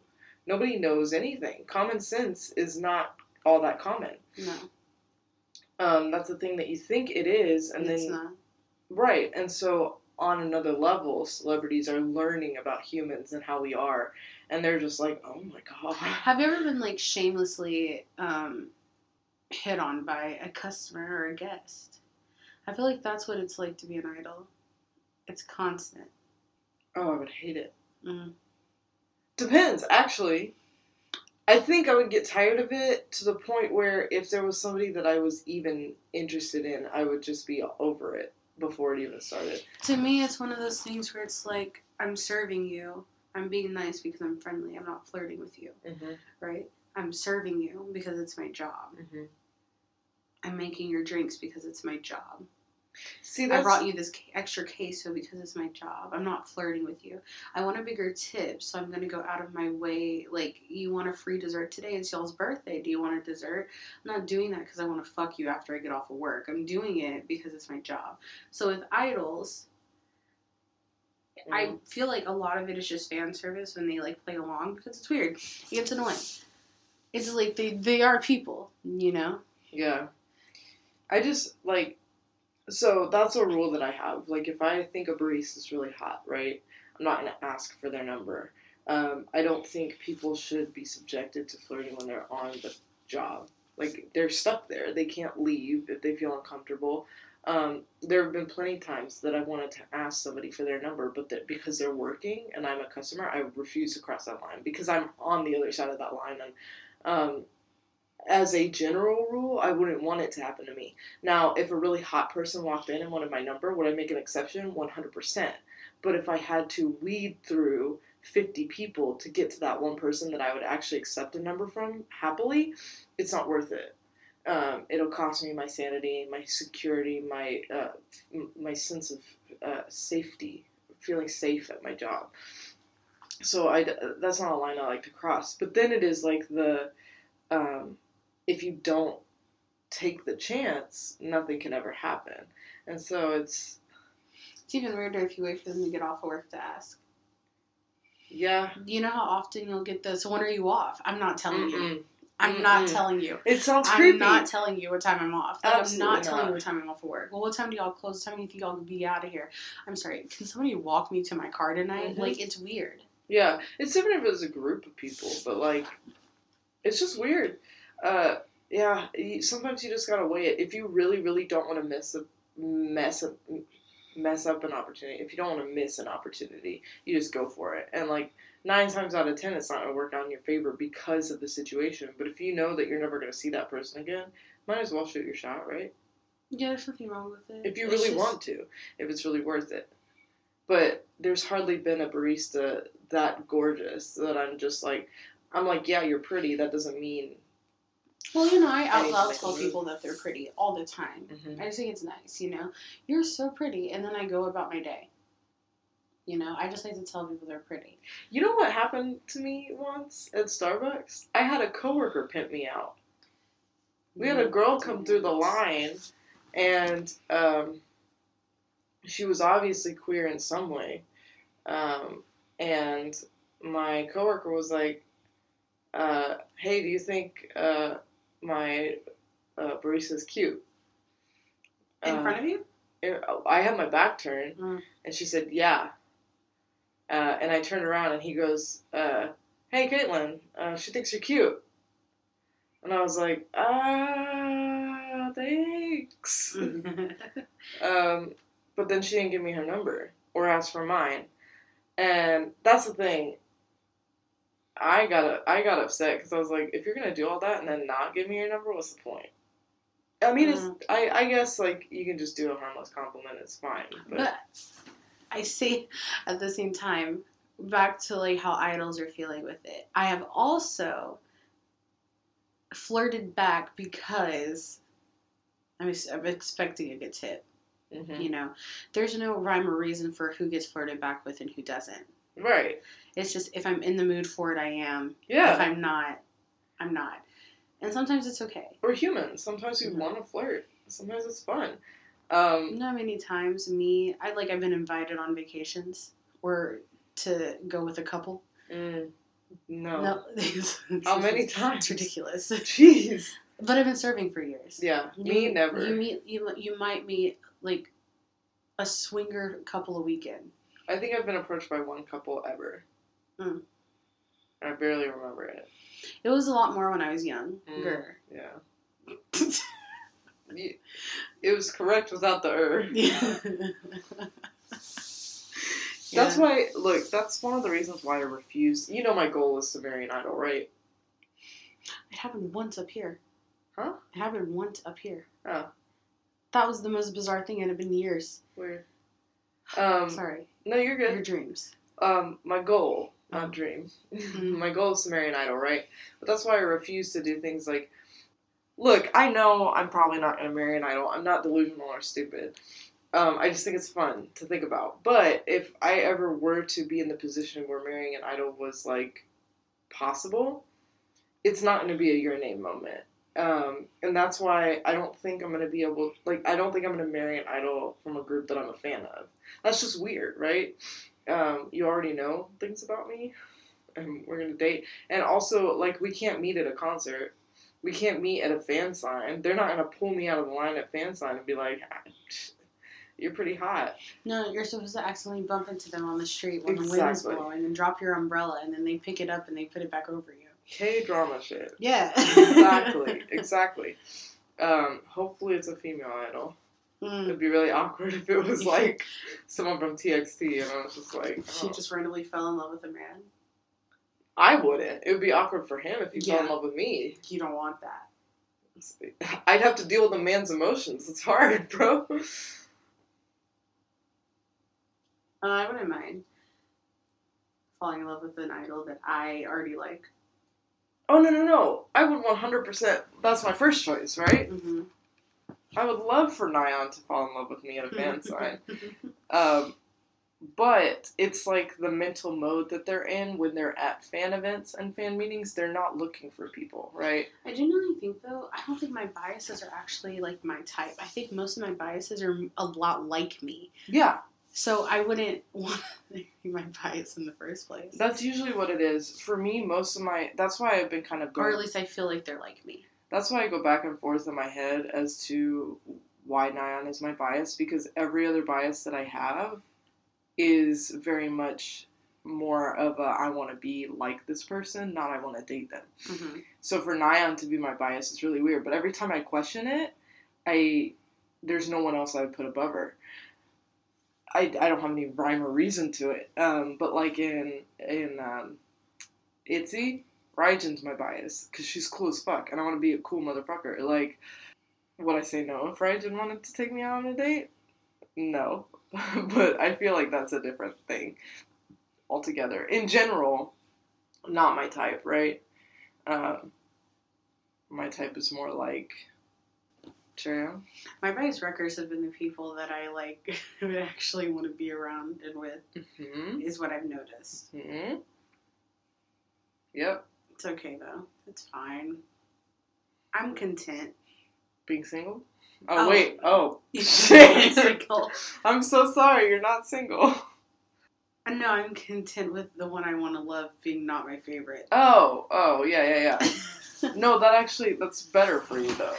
Nobody knows anything. Common sense is not all that common. No, Um, that's the thing that you think it is, and it's then not. right, and so on another level, celebrities are learning about humans and how we are, and they're just like, oh my god. Have you ever been like shamelessly um, hit on by a customer or a guest? I feel like that's what it's like to be an idol. It's constant. Oh, I would hate it. Mm. Depends, actually. I think I would get tired of it to the point where if there was somebody that I was even interested in, I would just be over it before it even started. To me, it's one of those things where it's like I'm serving you. I'm being nice because I'm friendly. I'm not flirting with you, Mm-hmm. right? I'm serving you because it's my job. Mm-hmm. I'm making your drinks because it's my job. See, I brought you this extra queso because it's my job. I'm not flirting with you. I want a bigger tip, so I'm gonna go out of my way. Like, you want a free dessert today? It's y'all's birthday. Do you want a dessert? I'm not doing that because I want to fuck you after I get off of work. I'm doing it because it's my job. So with idols, I feel like a lot of it is just fan service when they like play along because it's weird. It gets annoying. It's like they they are people, you know. Yeah. I just like so that's a rule that I have. Like if I think a barista is really hot, right? I'm not gonna ask for their number. Um, I don't think people should be subjected to flirting when they're on the job. Like they're stuck there. They can't leave if they feel uncomfortable. Um, there have been plenty of times that I wanted to ask somebody for their number, but that because they're working and I'm a customer, I refuse to cross that line because I'm on the other side of that line. And um, as a general rule, I wouldn't want it to happen to me. Now, if a really hot person walked in and wanted my number, would I make an exception? 100%. But if I had to weed through 50 people to get to that one person that I would actually accept a number from happily, it's not worth it. Um, it'll cost me my sanity, my security, my uh, my sense of uh, safety, feeling safe at my job. So I that's not a line I like to cross. But then it is like the um, if you don't take the chance, nothing can ever happen. And so it's It's even weirder if you wait for them to get off of work to ask. yeah. You know how often you'll get this. When are you off? I'm not telling you. Mm-mm. I'm not Mm-mm. telling you. It sounds creepy. I'm not telling you what time I'm off. Like, I'm Absolutely not telling not. you what time I'm off for work. Well, what time do y'all close? What time do you think y'all be out of here? I'm sorry. Can somebody walk me to my car tonight? Mhm. Like it's weird. Yeah, it's different if it's a group of people, but like, it's just weird. Uh, yeah, sometimes you just gotta weigh it. If you really, really don't want to miss a mess up, mess up an opportunity, if you don't want to miss an opportunity, you just go for it. And like nine times out of ten, it's not gonna work out in your favor because of the situation. But if you know that you're never gonna see that person again, might as well shoot your shot, right? Yeah, there's nothing wrong with it. if you It's really just- want to, if it's really worth it. But there's hardly been a barista that gorgeous that I'm just like, I'm like, yeah, you're pretty. That doesn't mean. Well, you know, I out Anything loud that tell can people that they're pretty all the time. Mm-hmm. I just think it's nice, you know. You're so pretty, and then I go about my day. You know, I just like to tell people they're pretty. You know what happened to me once at Starbucks? I had a coworker pimp me out. We had a girl come through the line, and um, she was obviously queer in some way. Um, and my coworker was like, uh, "Hey, do you think uh, my uh, barista's cute?" In front of you? I had my back turned, Mm. and she said, "Yeah." Uh, and I turned around, and he goes, uh, "Hey, Caitlin, uh, she thinks you're cute." And I was like, "Ah, thanks." Um, but then she didn't give me her number or ask for mine, and that's the thing. I got I got upset because I was like, if you're gonna do all that and then not give me your number, what's the point? I mean, it's I, I guess like you can just do a harmless compliment. It's fine, but, But I see at the same time, back to like how idols are feeling with it. I have also flirted back because I'm, I'm expecting a good tip. Mhm. You know, there's no rhyme or reason for who gets flirted back with and who doesn't. right, It's just if I'm in the mood for it, I am. Yeah. If I'm not, I'm not. And sometimes it's okay. we're humans. Sometimes we Mhm. want to flirt. Sometimes it's fun. Um, Not many times me, I like I've been invited on vacations or to go with a couple. mm, no. No, How many It's times? ridiculous. Jeez. But I've been serving for years. Yeah, You- me never. You meet you you might meet like a swinger couple a weekend. I think I've been approached by one couple ever. Mm. I barely remember it. It was a lot more when I was Mm. younger. Yeah. It was correct without the er. Yeah. That's why, look, that's one of the reasons why I refuse. You know, my goal is to marry an idol, right? It happened once up here. Huh? It happened once up here. Oh. That was the most bizarre thing. In it had been years. Weird. Um, Sorry. no, you're good. Your dreams. Um, my goal, Oh. not dream. Mhm. my goal is to marry an idol, right? But that's why I refuse to do things like. Look, I know I'm probably not going to marry an idol. I'm not delusional or stupid. Um, I just think it's fun to think about. But if I ever were to be in the position where marrying an idol was like possible, it's not going to be a your name moment. Um, and that's why I don't think I'm going to be able, like, I don't think I'm going to marry an idol from a group that I'm a fan of. That's just weird, right? Um, you already know things about me, and we're going to date. And also, like, we can't meet at a concert. We can't meet at a fan sign. They're not going to pull me out of the line at fan sign and be like, "Ah, you're pretty hot. No, you're supposed to accidentally bump into them on the street when the wind's Exactly. blowing and drop your umbrella and then they pick it up and they put it back over you. K drama shit. Yeah. Exactly, exactly. Um, hopefully it's a female idol. Mm. It'd be really awkward if it was like someone from TXT and I was just like, She oh. just randomly fell in love with a man. I wouldn't. It would be awkward for him if he fell in love with me. You don't want that. I'd have to deal with a man's emotions. It's hard, bro. Uh, I wouldn't mind falling in love with an idol that I already like. Oh no no no! I would one hundred percent. That's my first choice, right? Mm-hmm. I would love for Nayeon to fall in love with me at a fan sign. Um, but it's like the mental mode that they're in when they're at fan events and fan meetings. They're not looking for people, right? I genuinely think though, I don't think my biases are actually like my type. I think most of my biases are a lot like me. Yeah, So I wouldn't want to be my bias in the first place. that's usually what it is for me. Most of my that's why I've been kind of or at least I feel like they're like me. That's why I go back and forth in my head as to why Nayeon is my bias because every other bias that I have is very much more of a I want to be like this person, not I want to date them. Mm-hmm. So for Nayeon to be my bias is really weird. But every time I question it, I there's no one else I would put above her. I, I don't have any rhyme or reason to it. Um, but like in in um, Itzy, Ryujin's my bias because she's cool as fuck, and I want to be a cool motherfucker. Like, would I say no if Ryujin wanted to take me out on a date? No, but I feel like that's a different thing altogether. In general, not my type, right? Um, my type is more like Cheerio. My bias wreckers have been the people that I like would actually want to be around and with. hmm Is what I've noticed. hmm Yep. It's okay though. It's fine. I'm content. Being single. Oh, Oh. wait. Oh. Shit. Single. I'm so sorry. You're not single. No, I'm content with the one I want to love being not my favorite. Oh. Oh. Yeah. Yeah. Yeah. no, that actually that's better for you though.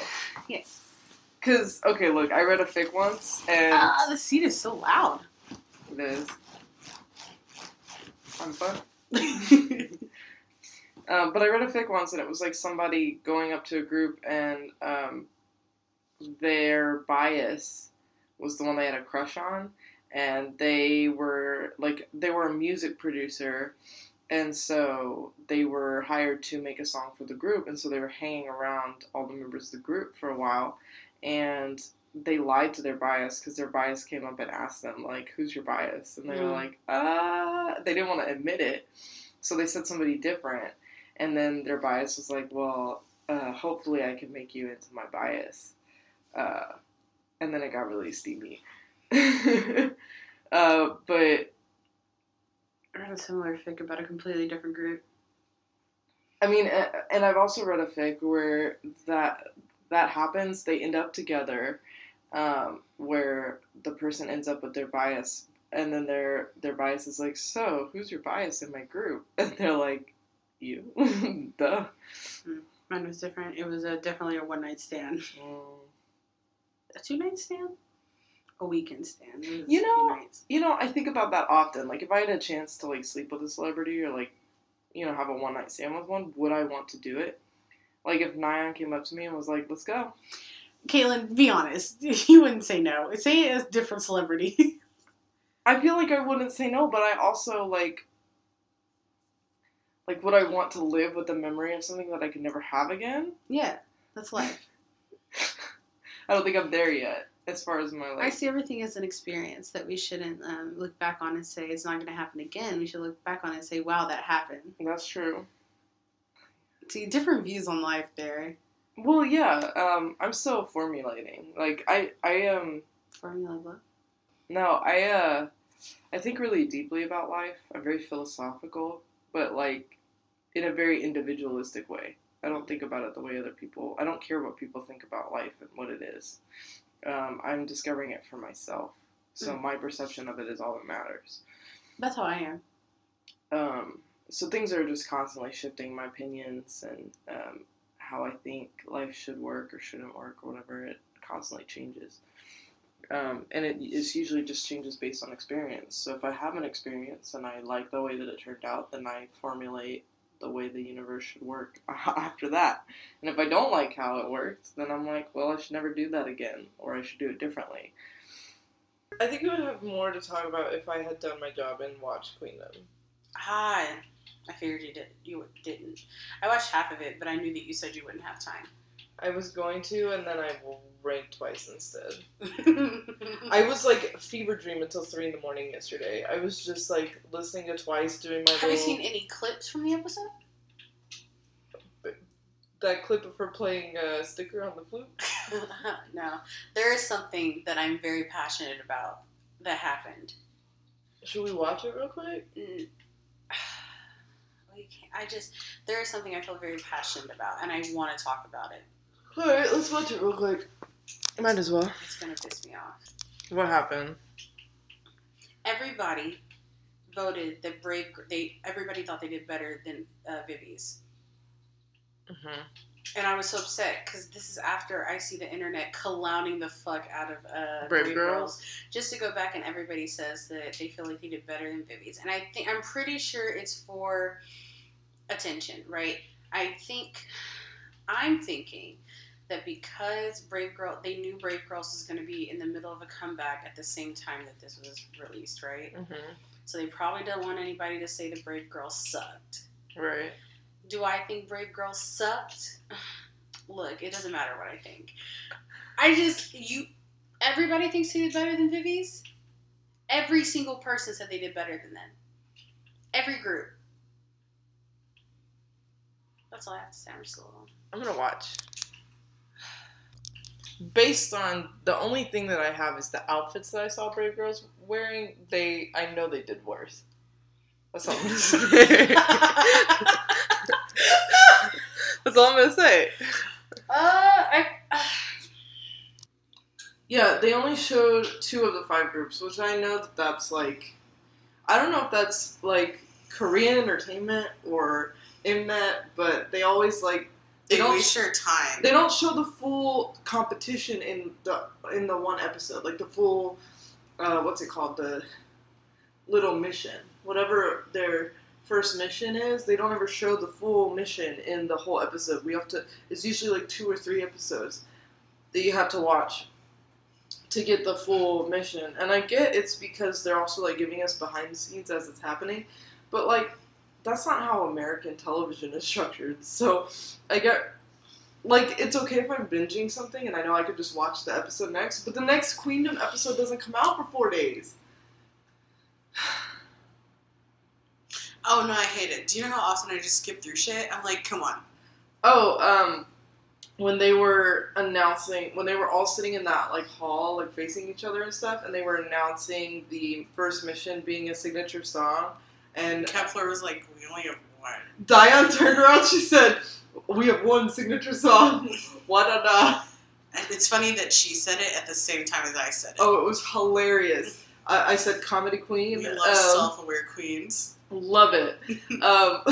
Yes. Cause okay, look, I read a fic once and Ah, the seat is so loud. it is. I'm fun. Um, but I read a fic once, and it was like somebody going up to a group, and um, their bias was the one they had a crush on, and they were like they were a music producer, and so they were hired to make a song for the group, and so they were hanging around all the members of the group for a while, and they lied to their bias because their bias came up and asked them like, "Who's your bias?" and they were Mm. like, "Uh," they didn't want to admit it, so they said somebody different and then their bias was like, well, uh, hopefully I can make you into my bias. Uh, and then it got really steamy. uh, but I read a similar fic about a completely different group. I mean, and I've also read a fic where that that happens. They end up together, um, where the person ends up with their bias, and then their their bias is like, so who's your bias in my group? And they're like, you, duh. Mine was different. It was a, definitely a one night stand. Mm. A two night stand? A weekend stand. You know- You know, I think about that often. Like, if I had a chance to like sleep with a celebrity or like, you know, have a one night stand with one, would I want to do it? Like, if Nayeon came up to me and was like, "Let's go," Caitlin, be honest. You wouldn't say no. Say it as different celebrity. I feel like I wouldn't say no, but I also like, like, would I want to live with the memory of something that I could never have again? yeah, that's life. I don't think I'm there yet, as far as my life. I see everything as an experience that we shouldn't um, look back on and say it's not going to happen again. We should look back on it and say, wow, that happened. That's true. See, different views on life there. Well, yeah. Um, I'm still formulating. Like, I, I um. Formula what? No, I uh I think really deeply about life. I'm very philosophical, but like in a very individualistic way. I don't think about it the way other people. I don't care what people think about life and what it is. Um, I'm discovering it for myself. So Mm. my perception of it is all that matters. That's how I am. Um, so things are just constantly shifting. My opinions and um, how I think life should work or shouldn't work or whatever. It constantly changes. Um, and it is usually just changes based on experience. So if I have an experience and I like the way that it turned out, then I formulate the way the universe should work after that. And if I don't like how it works, then I'm like, well, I should never do that again, or I should do it differently. I think we would have more to talk about if I had done my job and watched Queendom. Hi. Ah, I figured you did. You didn't. I watched half of it, but I knew that you said you wouldn't have time. I was going to, and then I ranked twice instead. I was like fever dream until three in the morning yesterday. I was just like listening to twice, doing my. Have you seen any clips from the episode? that clip of her playing a sticker on the flute? no. There is something that I'm very passionate about that happened. Should we watch it real quick? Mm. I just there is something I feel very passionate about, and I want to talk about it. All right, let's watch it real quick. Might as well. It's gonna piss me off. What happened? Everybody voted that Brave. They everybody thought they did better than uh, VIVIZ, Mm-hmm. and I was so upset because this is after I see the internet clowning the fuck out of uh, Brave Girls? Just to go back and everybody says that they feel like they did better than VIVIZ, and I think I'm pretty sure it's for attention, right? I think I'm thinking that because Brave Girl, they knew Brave Girls was going to be in the middle of a comeback at the same time that this was released, right? Mm-hmm. So they probably don't want anybody to say the Brave Girls sucked. Right. Do I think Brave Girls sucked? Look, it doesn't matter what I think. I just you everybody thinks they did better than VIVIZ. Every single person said they did better than them. Every group. That's all I have to say. I'm just a little. I'm gonna watch. Based on the only thing that I have is the outfits that I saw Brave Girls wearing, they I know they did worse. That's all I'm gonna say. That's all I'm gonna say. Uh, I, Yeah, they only showed two of the five groups, which I know that that's like, I don't know if that's like Korean entertainment or Mnet, but they always like They they don't waste your time. they don't show the full competition in the in the one episode, like the full, uh, what's it called, the little mission, whatever their first mission is. They don't ever show the full mission in the whole episode. We have to. It's usually like two or three episodes that you have to watch to get the full mission. And I get it's because they're also like giving us behind the scenes as it's happening, but like that's not how American television is structured. So I get like it's okay if I'm binging something and I know I could just watch the episode next, but the next Queendom episode doesn't come out for four days. oh no, I hate it. Do you know how often I just skip through shit? I'm like, come on. Oh, um, when they were announcing, when they were all sitting in that like hall, like facing each other and stuff, and they were announcing the first mission being a signature song, and Kep1er was like, we only have one. Diane turned around, she said, "We have one signature song." What a da. And it's funny that she said it at the same time as I said it. Oh, it was hilarious. I, I said comedy queen. we love um, self-aware queens. Love it. um,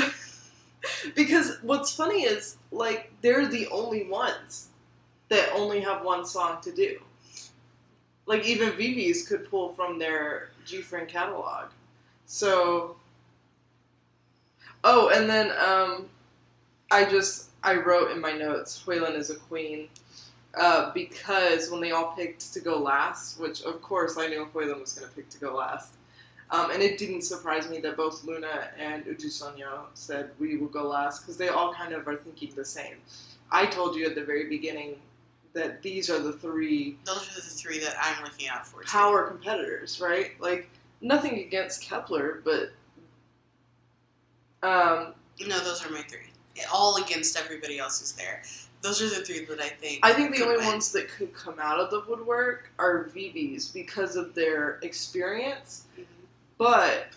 because what's funny is, like, they're the only ones that only have one song to do. Like, even VIVIZ could pull from their GFRIEND catalog. So. Oh, and then um, I just I wrote in my notes, Hyolyn is a queen, uh, because when they all picked to go last, which of course I knew Hyolyn was going to pick to go last, um, and it didn't surprise me that both LOONA and Uju Sonyo said we will go last because they all kind of are thinking the same. I told you at the very beginning that these are the three Those are the three that I'm looking out for. too. power competitors, right? Like nothing against Kep1er, but um, No, those are my three. All against everybody else who's there. Those are the three that I think. I think the only win. ones that could come out of the woodwork are VIVIZ because of their experience. Mhm. But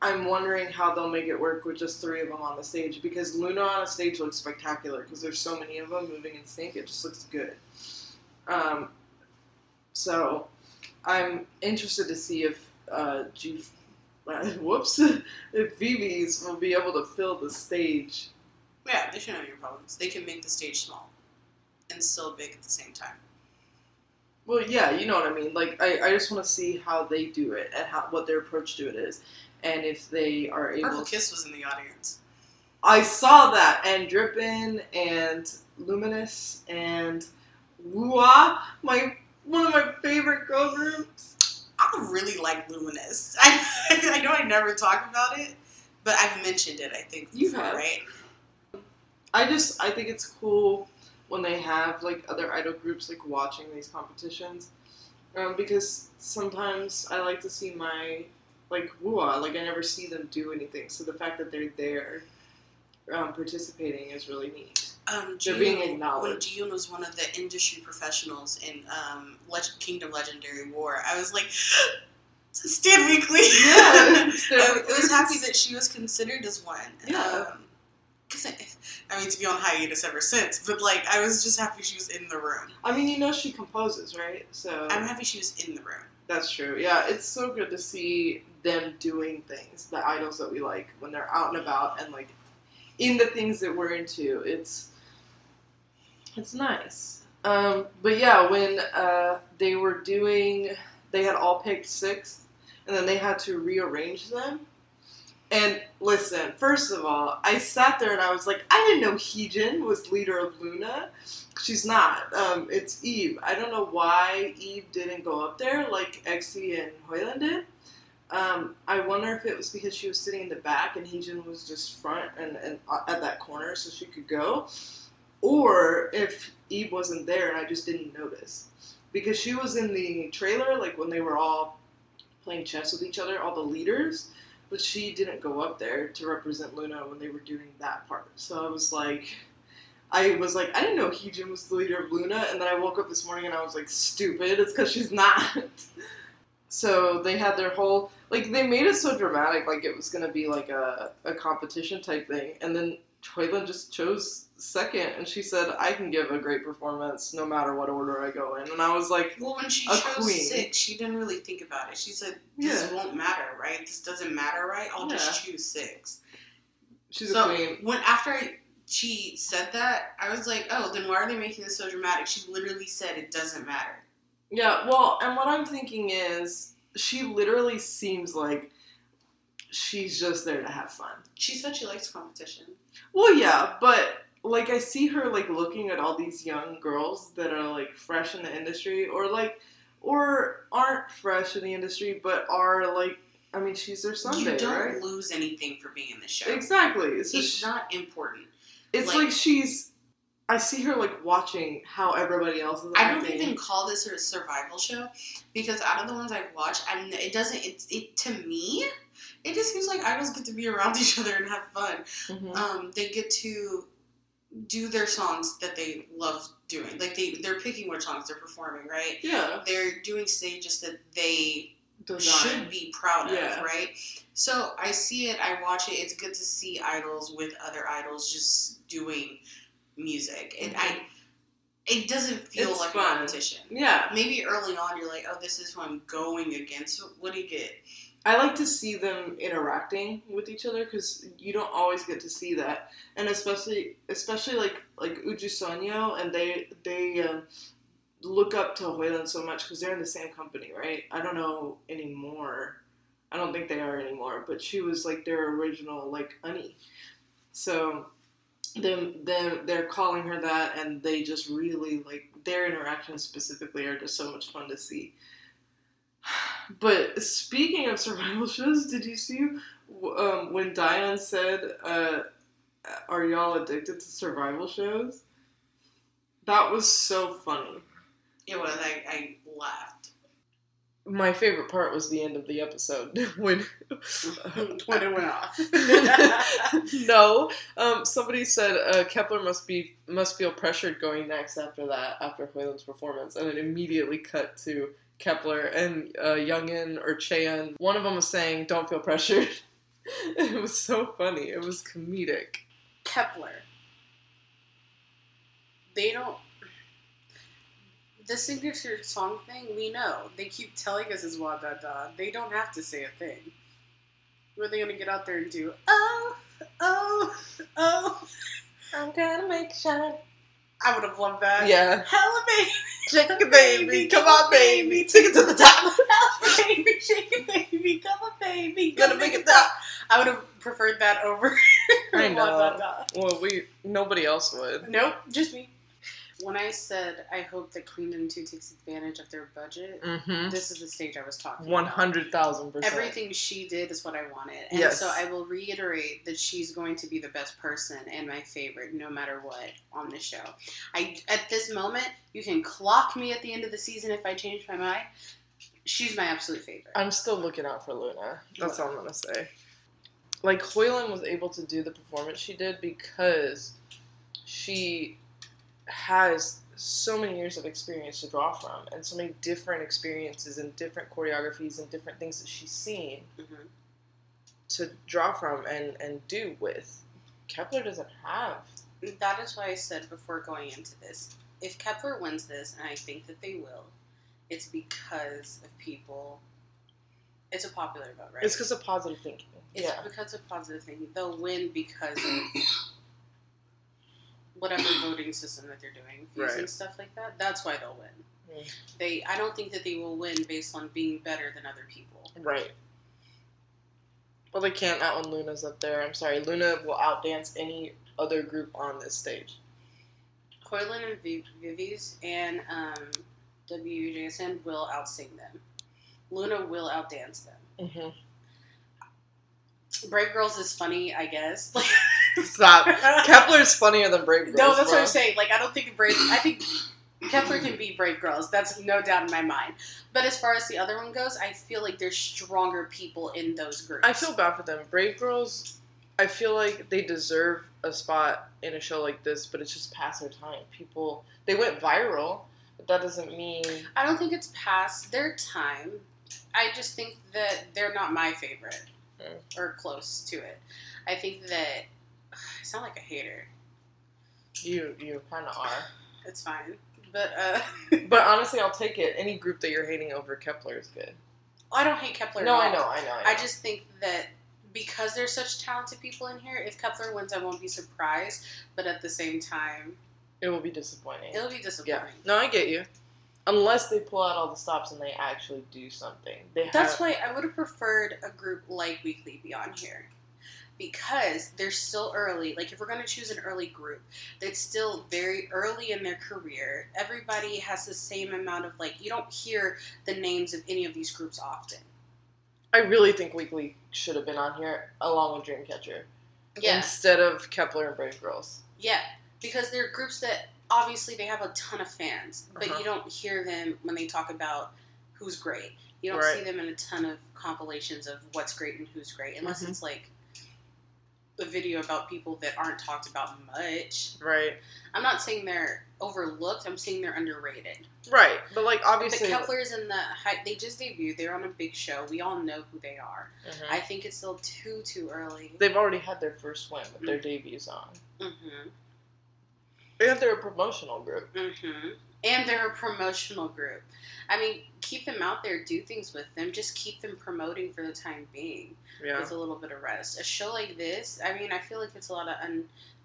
I'm wondering how they'll make it work with just three of them on the stage because LOONA on a stage looks spectacular because there's so many of them moving in sync. It just looks good. Um, so I'm interested to see if uh, G, whoops, if VIVIZ will be able to fill the stage. Yeah, they should know your problems. They can make the stage small and still big at the same time. Well, yeah, you know what I mean. Like, I, I just want to see how they do it and how what their approach to it is, and if they are able. Purple Kiss was in the audience. I saw that, and Drippin and Luminous and Wua, my one of my favorite girl groups. I really like Luminous. I, I know I never talk about it, but I've mentioned it. I think You before, have. right? I just I think it's cool when they have like other idol groups like watching these competitions, um, because sometimes I like to see my like Wua like I never see them do anything. So the fact that they're there um, participating is really neat. Um, They're being Jiyun- When acknowledged. Jiyun was one of the industry professionals in um, Leg- Kingdom Legendary War, I was like, Stan Weeekly. Yeah, I Stan I was happy that she was considered as one. Yeah. Um, I mean, to be on hiatus ever since, but like, I was just happy she was in the room. I mean, you know, she composes, right? So I'm happy she was in the room. That's true. Yeah, it's so good to see them doing things, the idols that we like, when they're out and about and like in the things that we're into. It's it's nice. Um, but yeah, when uh, they were doing, they had all picked sixth, and then they had to rearrange them. And listen, first of all, I sat there and I was like, I didn't know Heejin was leader of LOONA. She's not. Um, it's Yves. I don't know why Yves didn't go up there like Exy and Hyolyn did. Um, I wonder if it was because she was sitting in the back and Heejin was just front and, and uh, at that corner so she could go. Or if Yves wasn't there and I just didn't notice. Because she was in the trailer, like when they were all playing chess with each other, all the leaders, but she didn't go up there to represent LOONA when they were doing that part. So I was like, I was like, I didn't know Heejin was the leader of LOONA, and then I woke up this morning and I was like, stupid, it's because she's not. so they had their whole, like, they made it so dramatic, like it was gonna be like a, a competition type thing, and then Hyolyn just chose second, and she said, "I can give a great performance no matter what order I go in." And I was like, Well, when she chose queen. six, she didn't really think about it. She said, "This Yeah. won't matter, right? This doesn't matter, right? I'll just choose six. "She's so a queen." when after I, she said that, I was like, "Oh, then why are they making this so dramatic?" She literally said it doesn't matter. Yeah, well, and what I'm thinking is, she literally seems like she's just there to have fun. She said she likes competition. Well, yeah, but like I see her like looking at all these young girls that are like fresh in the industry, or like, or aren't fresh in the industry, but are like, I mean, she's their sunbae, you don't right? lose anything for being in the show. Exactly. It's It's just, not important. it's like- like she's. I see her like watching how everybody else is. I don't even call this a survival show because out of the ones I've watched, I mean, it doesn't. It, it to me, it just seems like idols get to be around each other and have fun. Mhm. Um, they get to do their songs that they love doing. Like they they're picking what songs they're performing, right? Yeah. They're doing stages that they Design. should be proud of, Yeah. right? So I see it, I watch it. It's good to see idols with other idols just doing music, and I. Mm-hmm. It doesn't feel It's like fun. competition. Yeah. Maybe early on you're like, oh, this is who I'm going against. What do you get? I like to see them interacting with each other because you don't always get to see that, and especially especially like like Uju Sonyo and they they um, look up to Hyolyn so much because they're in the same company, right? I don't know anymore. I don't think they are anymore, but she was like their original like unnie. So them them they're calling her that, and they just really like their interactions specifically are just so much fun to see. But speaking of survival shows, did you see um, when Diane said, uh, "Are y'all addicted to survival shows?" That was so funny. It was. I, I laughed. My favorite part was the end of the episode when when it went off. no, um, somebody said uh, Kep1er must be must feel pressured going next after that after Hyolyn's performance, and it immediately cut to Kep1er and uh, Youngeun or Cheon. One of them was saying, "Don't feel pressured." it was so funny. It was comedic. Kep1er. They don't. The signature song thing, we know. They keep telling us is wa da da. They don't have to say a thing. What are they gonna get out there and do? Oh, oh, oh. I'm gonna make shine. I would have loved that. Yeah. Hella baby. Shake it, baby. Come on, baby. Take it to the top. Hella baby. Shake it, baby. Come on, baby. Gonna make it top. I would have preferred that over I know. Well, we nobody else would. Nope, just me. When I said I hope that Queendom 2 takes advantage of their budget, Mm-hmm. this is the stage I was talking One about. hundred thousand percent. Everything she did is what I wanted. And Yes. so I will reiterate that she's going to be the best person and my favorite no matter what on the show. I at this moment, you can clock me at the end of the season if I change my mind. She's my absolute favorite. I'm still looking out for LOONA. That's all I'm gonna say. Like Hyolyn was able to do the performance she did because she has so many years of experience to draw from and so many different experiences and different choreographies and different things that she's seen Mhm. to draw from and, and do with. Kep1er doesn't have. That is why I said before going into this, if Kep1er wins this, and I think that they will, it's because of people. It's a popular vote, right? It's because of positive thinking. It's yeah. because of positive thinking. They'll win because of whatever voting system that they're doing, views Right. and stuff like that. That's why they'll win. Mm. They, I don't think that they will win based on being better than other people. Right. Well, they can't not when LOONA's up there. I'm sorry. LOONA will outdance any other group on this stage. Hyolyn and v- VIVIZ and um, WJSN will outsing them. LOONA will outdance them. Mm-hmm. Brave Girls is funny, I guess. Stop. Kep1er's funnier than Brave Girls. no, that's bro. what I'm saying. Like, I don't think Brave. I think Kep1er can beat Brave Girls. That's no doubt in my mind. But as far as the other one goes, I feel like there's stronger people in those groups. I feel bad for them. Brave Girls, I feel like they deserve a spot in a show like this, but it's just past their time. People, they went viral, but that doesn't mean. I don't think it's past their time. I just think that they're not my favorite Mm. or close to it. I think that I sound like a hater. You you kind of are. It's fine, but uh, But honestly, I'll take it. Any group that you're hating over Kep1er is good. I don't hate Kep1er. No, I know, I know. I, know. I just think that because there's such talented people in here, if Kep1er wins, I won't be surprised. But at the same time, it will be disappointing. it'll be Yeah. disappointing. No, I get you. Unless they pull out all the stops and they actually do something. They That's have, why I would have preferred a group like Weeekly be on here. Because they're still early. Like, if we're going to choose an early group, that's still very early in their career. Everybody has the same amount of, like, you don't hear the names of any of these groups often. I really think Weeekly should have been on here along with Dreamcatcher instead of Kep1er and Brave Girls. Yeah, because they're groups that obviously they have a ton of fans, but Uh-huh. you don't hear them when they talk about who's great. You don't Right. see them in a ton of compilations of what's great and who's great, unless Mhm. it's like a video about people that aren't talked about much. Right. I'm not saying they're overlooked. I'm saying they're underrated. Right. But like obviously, obviously. Kep1er's in the they just debuted. They're on a big show. We all know who they are. Mhm. I think it's still too too early. They've already had their first win with Mm. their debuts on. Mm-hmm. And they're a promotional group. hmm And they're a promotional group. I mean, keep them out there, do things with them, just keep them promoting for the time being Yeah. with a little bit of rest. A show like this, I mean, I feel like it's a lot of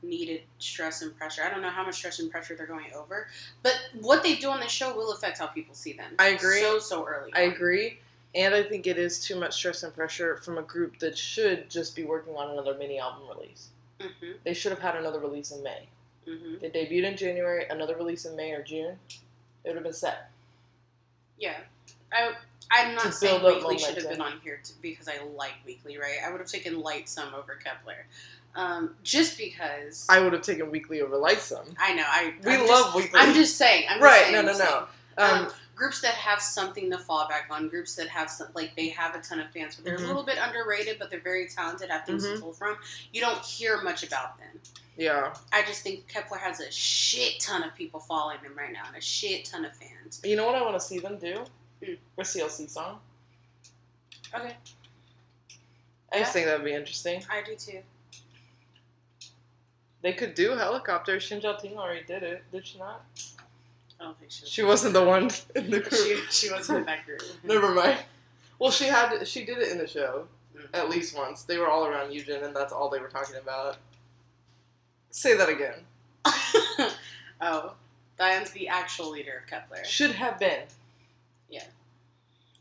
unneeded stress and pressure. I don't know how much stress and pressure they're going over, but what they do on the show will affect how people see them. I agree. So, so early. I on. agree. And I think it is too much stress and pressure from a group that should just be working on another mini album release. hmm They should have had another release in May. Hmm They debuted in January, another release in May or June. It would have been set. Yeah. I, I'm not saying Weeekly should have been on here to, because I like Weeekly, right? I would have taken Lightsum over Kep1er. Um, just because. I would have taken Weeekly over Lightsum. I know. I We I'm love just, Weeekly. I'm just saying. I'm just right, saying, no, no, no. Um, Um, groups that have something to fall back on, groups that have some, like they have a ton of fans, but they're Mhm. a little bit underrated, but they're very talented, have things Mhm. to pull from. You don't hear much about them. yeah. I just think Kep1er has a shit ton of people following them right now, and a shit ton of fans. You know what I want to see them do? Mm. A CLC song. Okay, I Yeah. just think that would be interesting. I do too. They could do helicopter. Shen Xiaoting already did it, did she not? I don't think she. Was She wasn't the one in the crew. She, she wasn't in that group. Never mind. Well, she had she did it in the show Mhm. at least once. They were all around Yujin, and that's all they were talking about. Say that again. oh, Diane's the actual leader of Kep1er. Should have been. Yeah.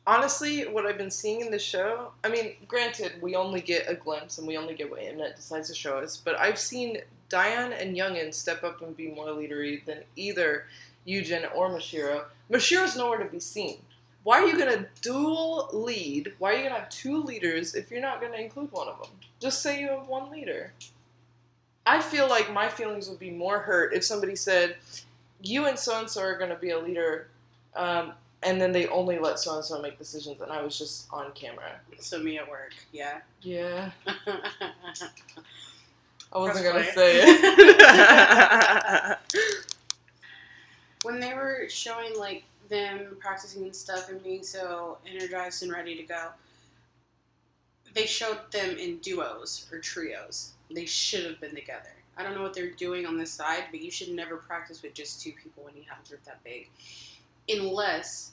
Honestly, what I've been seeing in the show, I mean, granted, we only get a glimpse and we only get what Internet decides to show us, but I've seen Diane and Youngeun step up and be more leadery than either Yujin or Mashiro. Mashiro's nowhere to be seen. Why are you going to dual lead? Why are you going to have two leaders if you're not going to include one of them? Just say you have one leader. I feel like my feelings would be more hurt if somebody said, you and so and so are going to be a leader, um, and then they only let so and so make decisions, and I was just on camera. So me at work, yeah. Yeah, I wasn't gonna say it. when they were showing like them practicing and stuff and being so energized and ready to go, they showed them in duos or trios. They should have been together. I don't know what they're doing on this side, but you should never practice with just two people when you have a group that big, unless.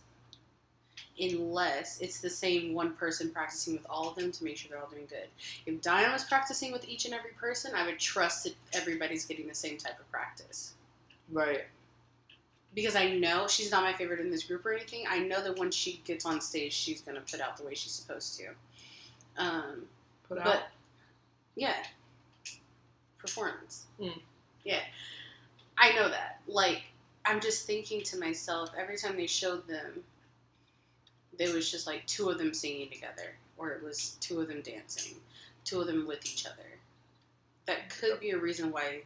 Unless it's the same one person practicing with all of them to make sure they're all doing good. If Diana was practicing with each and every person, I would trust that everybody's getting the same type of practice right. Because I know she's not my favorite in this group or anything. I know that when she gets on stage, she's gonna put out the way she's supposed to. Um, Put out. but yeah, performance. Hmm. Yeah, I know that. Like, I'm just thinking to myself every time they showed them, there was just like two of them singing together, or it was two of them dancing, two of them with each other. That could be a reason why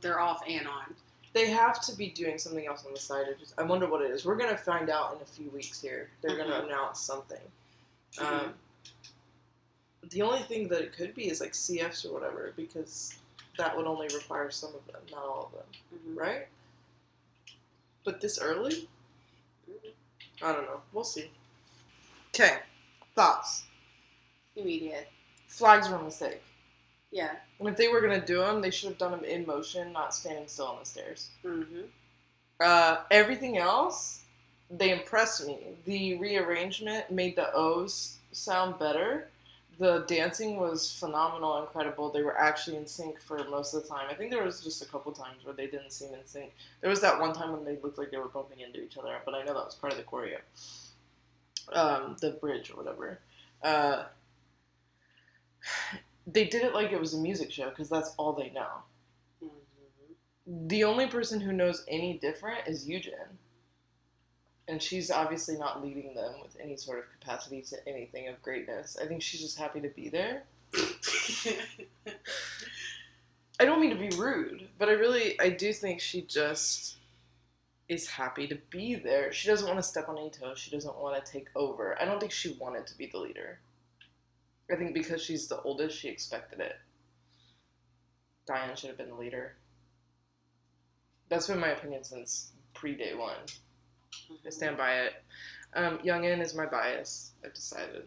they're off and on. They have to be doing something else on the side. I just I wonder what it is. We're gonna find out in a few weeks here. They're gonna Mhm. announce something. Mhm. Um, the only thing that it could be is like CFs or whatever, because that would only require some of them, not all of them, Mhm. right? But this early? I don't know. We'll see. Okay. Thoughts. Immediate. Flags were a mistake. Yeah. And if they were gonna do them, they should have done them in motion, not standing still on the stairs. Mm-hmm. Uh, everything else, they impressed me. The rearrangement made the O's sound better. The dancing was phenomenal, incredible. They were actually in sync for most of the time. I think there was just a couple times where they didn't seem in sync. There was that one time when they looked like they were bumping into each other, but I know that was part of the choreo. Um, the bridge or whatever. Uh, they did it like it was a music show because that's all they know. Mm-hmm. The only person who knows any different is Yujin. And she's obviously not leading them with any sort of capacity to anything of greatness. I think she's just happy to be there. I don't mean to be rude, but I really I do think she just is happy to be there. She doesn't want to step on any toes. She doesn't want to take over. I don't think she wanted to be the leader. I think because she's the oldest, she expected it. Dayeon should have been the leader. That's been my opinion since pre day one. I stand by it. Um, Youngeun is my bias. I've decided.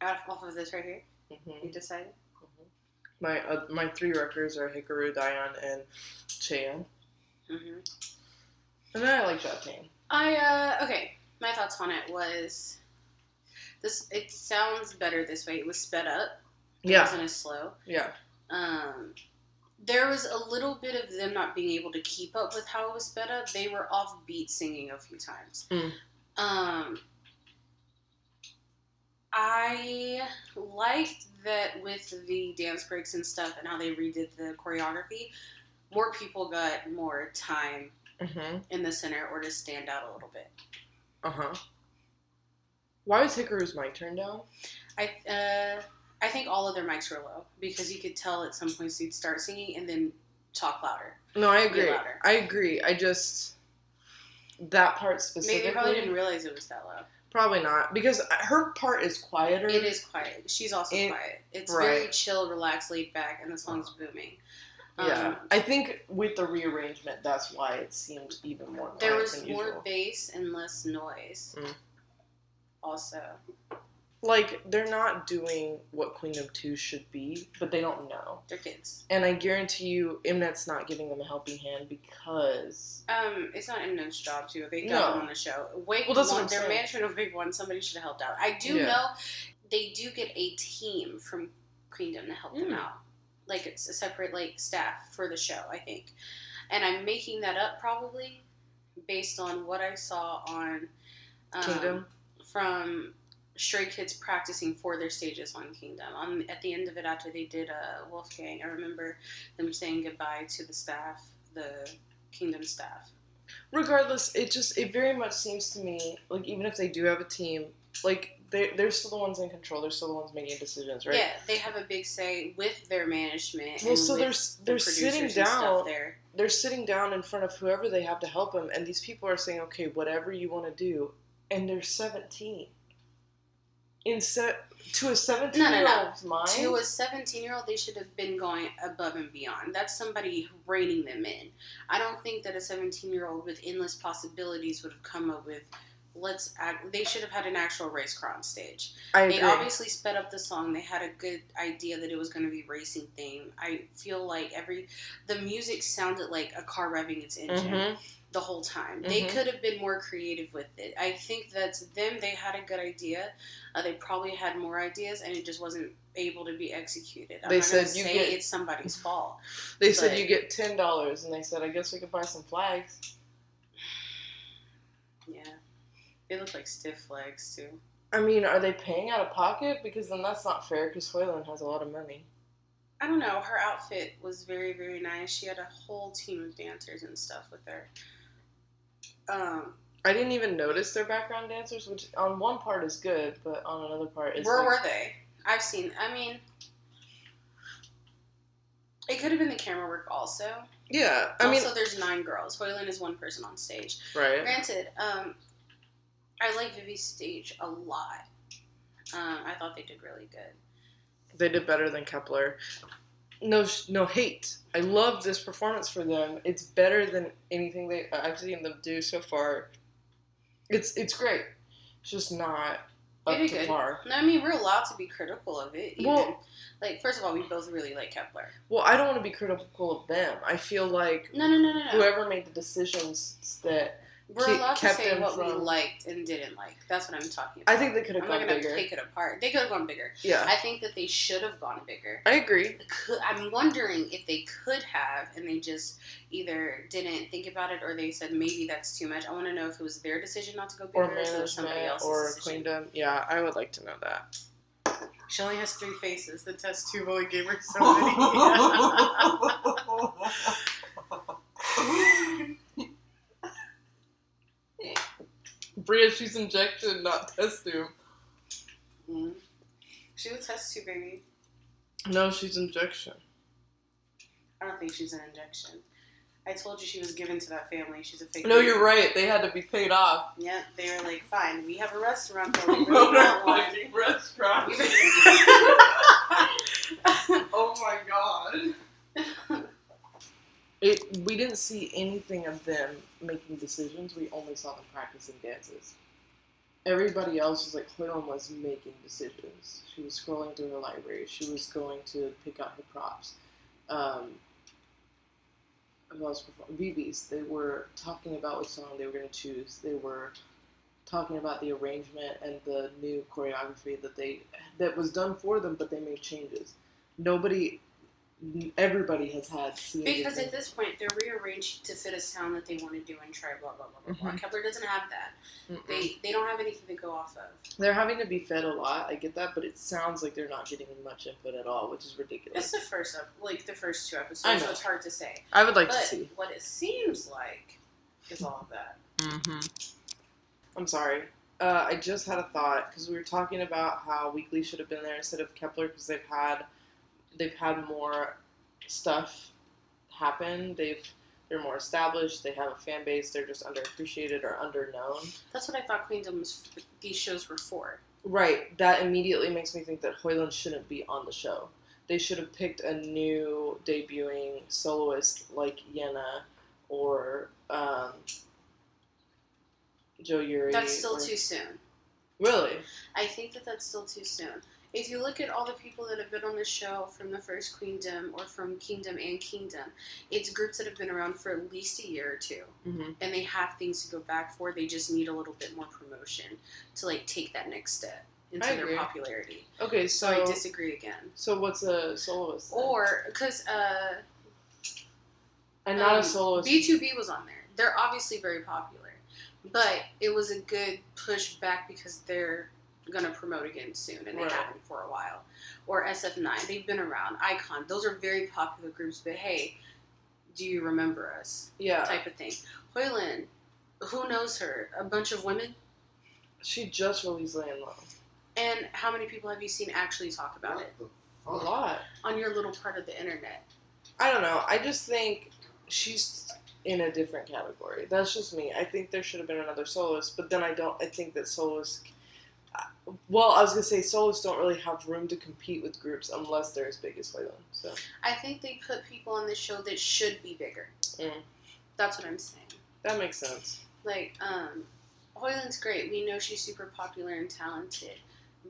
Out of, off of this right here, you hmm decided. My uh, my three wreckers are Hikaru, Dayeon, and Chaehyun. Mm-hmm. And then I like Jacqueline. I uh okay. My thoughts on it was this. It sounds better this way. It was sped up. It Yeah, wasn't as slow. yeah. Um, there was a little bit of them not being able to keep up with how it was sped up. They were off beat singing a few times. Mm. Um, I liked that with the dance breaks and stuff and how they redid the choreography. More people got more time Mm-hmm. in the center or to stand out a little bit. Uh huh. Why was Hikaru's mic turned down? I uh, I think all of their mics were low because you could tell at some points they'd start singing and then talk louder. No, I agree. I agree. I just that part Maybe specifically. they probably didn't realize it was that low. Probably not because her part is quieter. It is quiet. She's also It- quiet. It's very chill, relaxed, laid back, and the song's booming. Yeah, Um, I think with the rearrangement, that's why it seemed even more. Quiet there was more usual. bass and less noise. Mm. Also, Like they're not doing what Queen of Two should be, but they don't know. they're kids. And I guarantee you, Mnet's not giving them a helping hand because Um, it's not Mnet's job to. They got No. them on the show. Wake Well, that's what one, I'm their saying. management of Wake One. Somebody should have helped out. I do Yeah. know they do get a team from Queendom to help them Mm. out. Like it's a separate like staff for the show, I think. And I'm making that up probably based on what I saw on um, Kingdom. From Stray Kids practicing for their stages on Kingdom. On at the end of it, after they did uh, Wolfgang, I remember them saying goodbye to the staff, the Kingdom staff. regardless, it just it very much seems to me like even if they do have a team, like they they're still the ones in control. They're still the ones making decisions, right? Yeah, they have a big say with their management. Well, and so they're they're sitting and stuff down. there. They're sitting down in front of whoever they have to help them, and these people are saying, "Okay, whatever you want to do," and they're seventeen. Instead, to a seventeen-year-old's mind, To a 17 year old, they should have been going above and beyond. That's somebody reining them in. I don't think that a 17 year old with endless possibilities would have come up with, let's act. They should have had an actual race car on stage. I They obviously sped up the song. They had a good idea that it was going to be racing theme. I feel like every the music sounded like a car revving its engine Mhm. The whole time. They Mhm. could have been more creative with it. I think that's them. They had a good idea. Uh, they probably had more ideas, and it just wasn't able to be executed. I'm They not said you say get- it's somebody's fault. They said you get ten dollars, and they said, "I guess we could buy some flags." Yeah, they look like stiff flags too. I mean, are they paying out of pocket? Because then that's not fair. Because Hyolyn has a lot of money. I don't know. Her outfit was very, very nice. She had a whole team of dancers and stuff with her. Um, I didn't even notice their background dancers, which on one part is good, but on another part is where like, were they? I've seen. I mean, it could have been the camera work also. yeah. I mean, also, there's nine girls. Hyolyn is one person on stage. right? Granted, um, I like VIVIZ stage a lot. Um, I thought they did really good. They did better than Kep1er. No, no hate. I love this performance for them. It's better than anything they I've seen them do so far. It's it's great. It's just not up to good. par. No, I mean we're allowed to be critical of it. Even. Well- like first of all, we both really like Kep1er. Well, I don't want to be critical of them. I feel like No, no, no, no, no. whoever made the decisions that we're ke- allowed to say them what we liked and didn't like. That's what I'm talking about. I think they could have I'm not gonna bigger. take it apart. They could have gone bigger. Yeah, I think that they should have gone bigger. I agree. Could, I'm wondering if they could have, and they just either didn't think about it, or they said maybe that's too much. I want to know if it was their decision not to go bigger, Or or if it was somebody management, else's or decision. queendom. Yeah, I would like to know that. She only has three faces. The test tube only gave her so many. Bria, she's injection, not test tube. Mm. She was test tube, baby. No, she's injection. I don't think she's an injection. I told you she was given to that family. She's a fake. No, baby. you're right. They had to be paid off. Yeah, they were like, fine, we have a restaurant, but we really want one. restaurant. oh my god. It. We didn't see anything of them making decisions. We only saw them practicing dances. Everybody else was like Hyolyn was making decisions. She was scrolling through her library. She was going to pick out her props. Um? VIVIZ. They were talking about what song they were going to choose. They were talking about the arrangement and the new choreography that they that was done for them, but they made changes. Nobody, everybody has had Because at this point, they're rearranged to fit a sound that they want to do and try blah blah blah blah. blah. Mhm. Kep1er doesn't have that. Mm-mm. They they don't have anything to go off of. they're having to be fed a lot. I get that, but it sounds like they're not getting much input at all, which is ridiculous. It's the first up, like the first two episodes, I so know. it's hard to say. I would like but to see. what it seems like is all of that. Mm-hmm. I'm sorry. Uh, I just had a thought because we were talking about how Weeekly should have been there instead of Kep1er because they've had they've had more stuff happen. They've they're more established. They have a fan base. They're just underappreciated or underknown. That's what I thought Queendom was. These shows were for. Right. That immediately makes me think that Hyolyn shouldn't be on the show. They should have picked a new debuting soloist like Yena or um, Jo Yuri. That's still or- too soon. Really? I think that that's still too soon. If you look at all the people that have been on the show from the first Queendom or from Kingdom and Kingdom, it's groups that have been around for at least a year or two, Mm-hmm. and they have things to go back for. They just need a little bit more promotion to like take that next step into I their agree. popularity. Okay, So so I disagree again. so what's a soloist? then? Or because uh, and not um, a soloist. B two B was on there. They're obviously very popular, but it was a good push back because they're gonna promote again soon, and Right. they haven't for a while. Or SF Nine, they've been around. iKON, those are very popular groups. But hey, do you remember us? yeah, Type of thing. Hyolyn, who knows her? A bunch of women. she just released Land Low. And how many people have you seen actually talk about it A lot. on your little part of the internet? I don't know. I just think she's in a different category. That's just me. I think there should have been another soloist, but then I don't. I think that soloists. Well, I was gonna say solos don't really have room to compete with groups unless they're as big as Hyolyn. So I think they put people on the show that should be bigger. Mm. That's what I'm saying. that makes sense. like um Hyolyn's great. We know she's super popular and talented,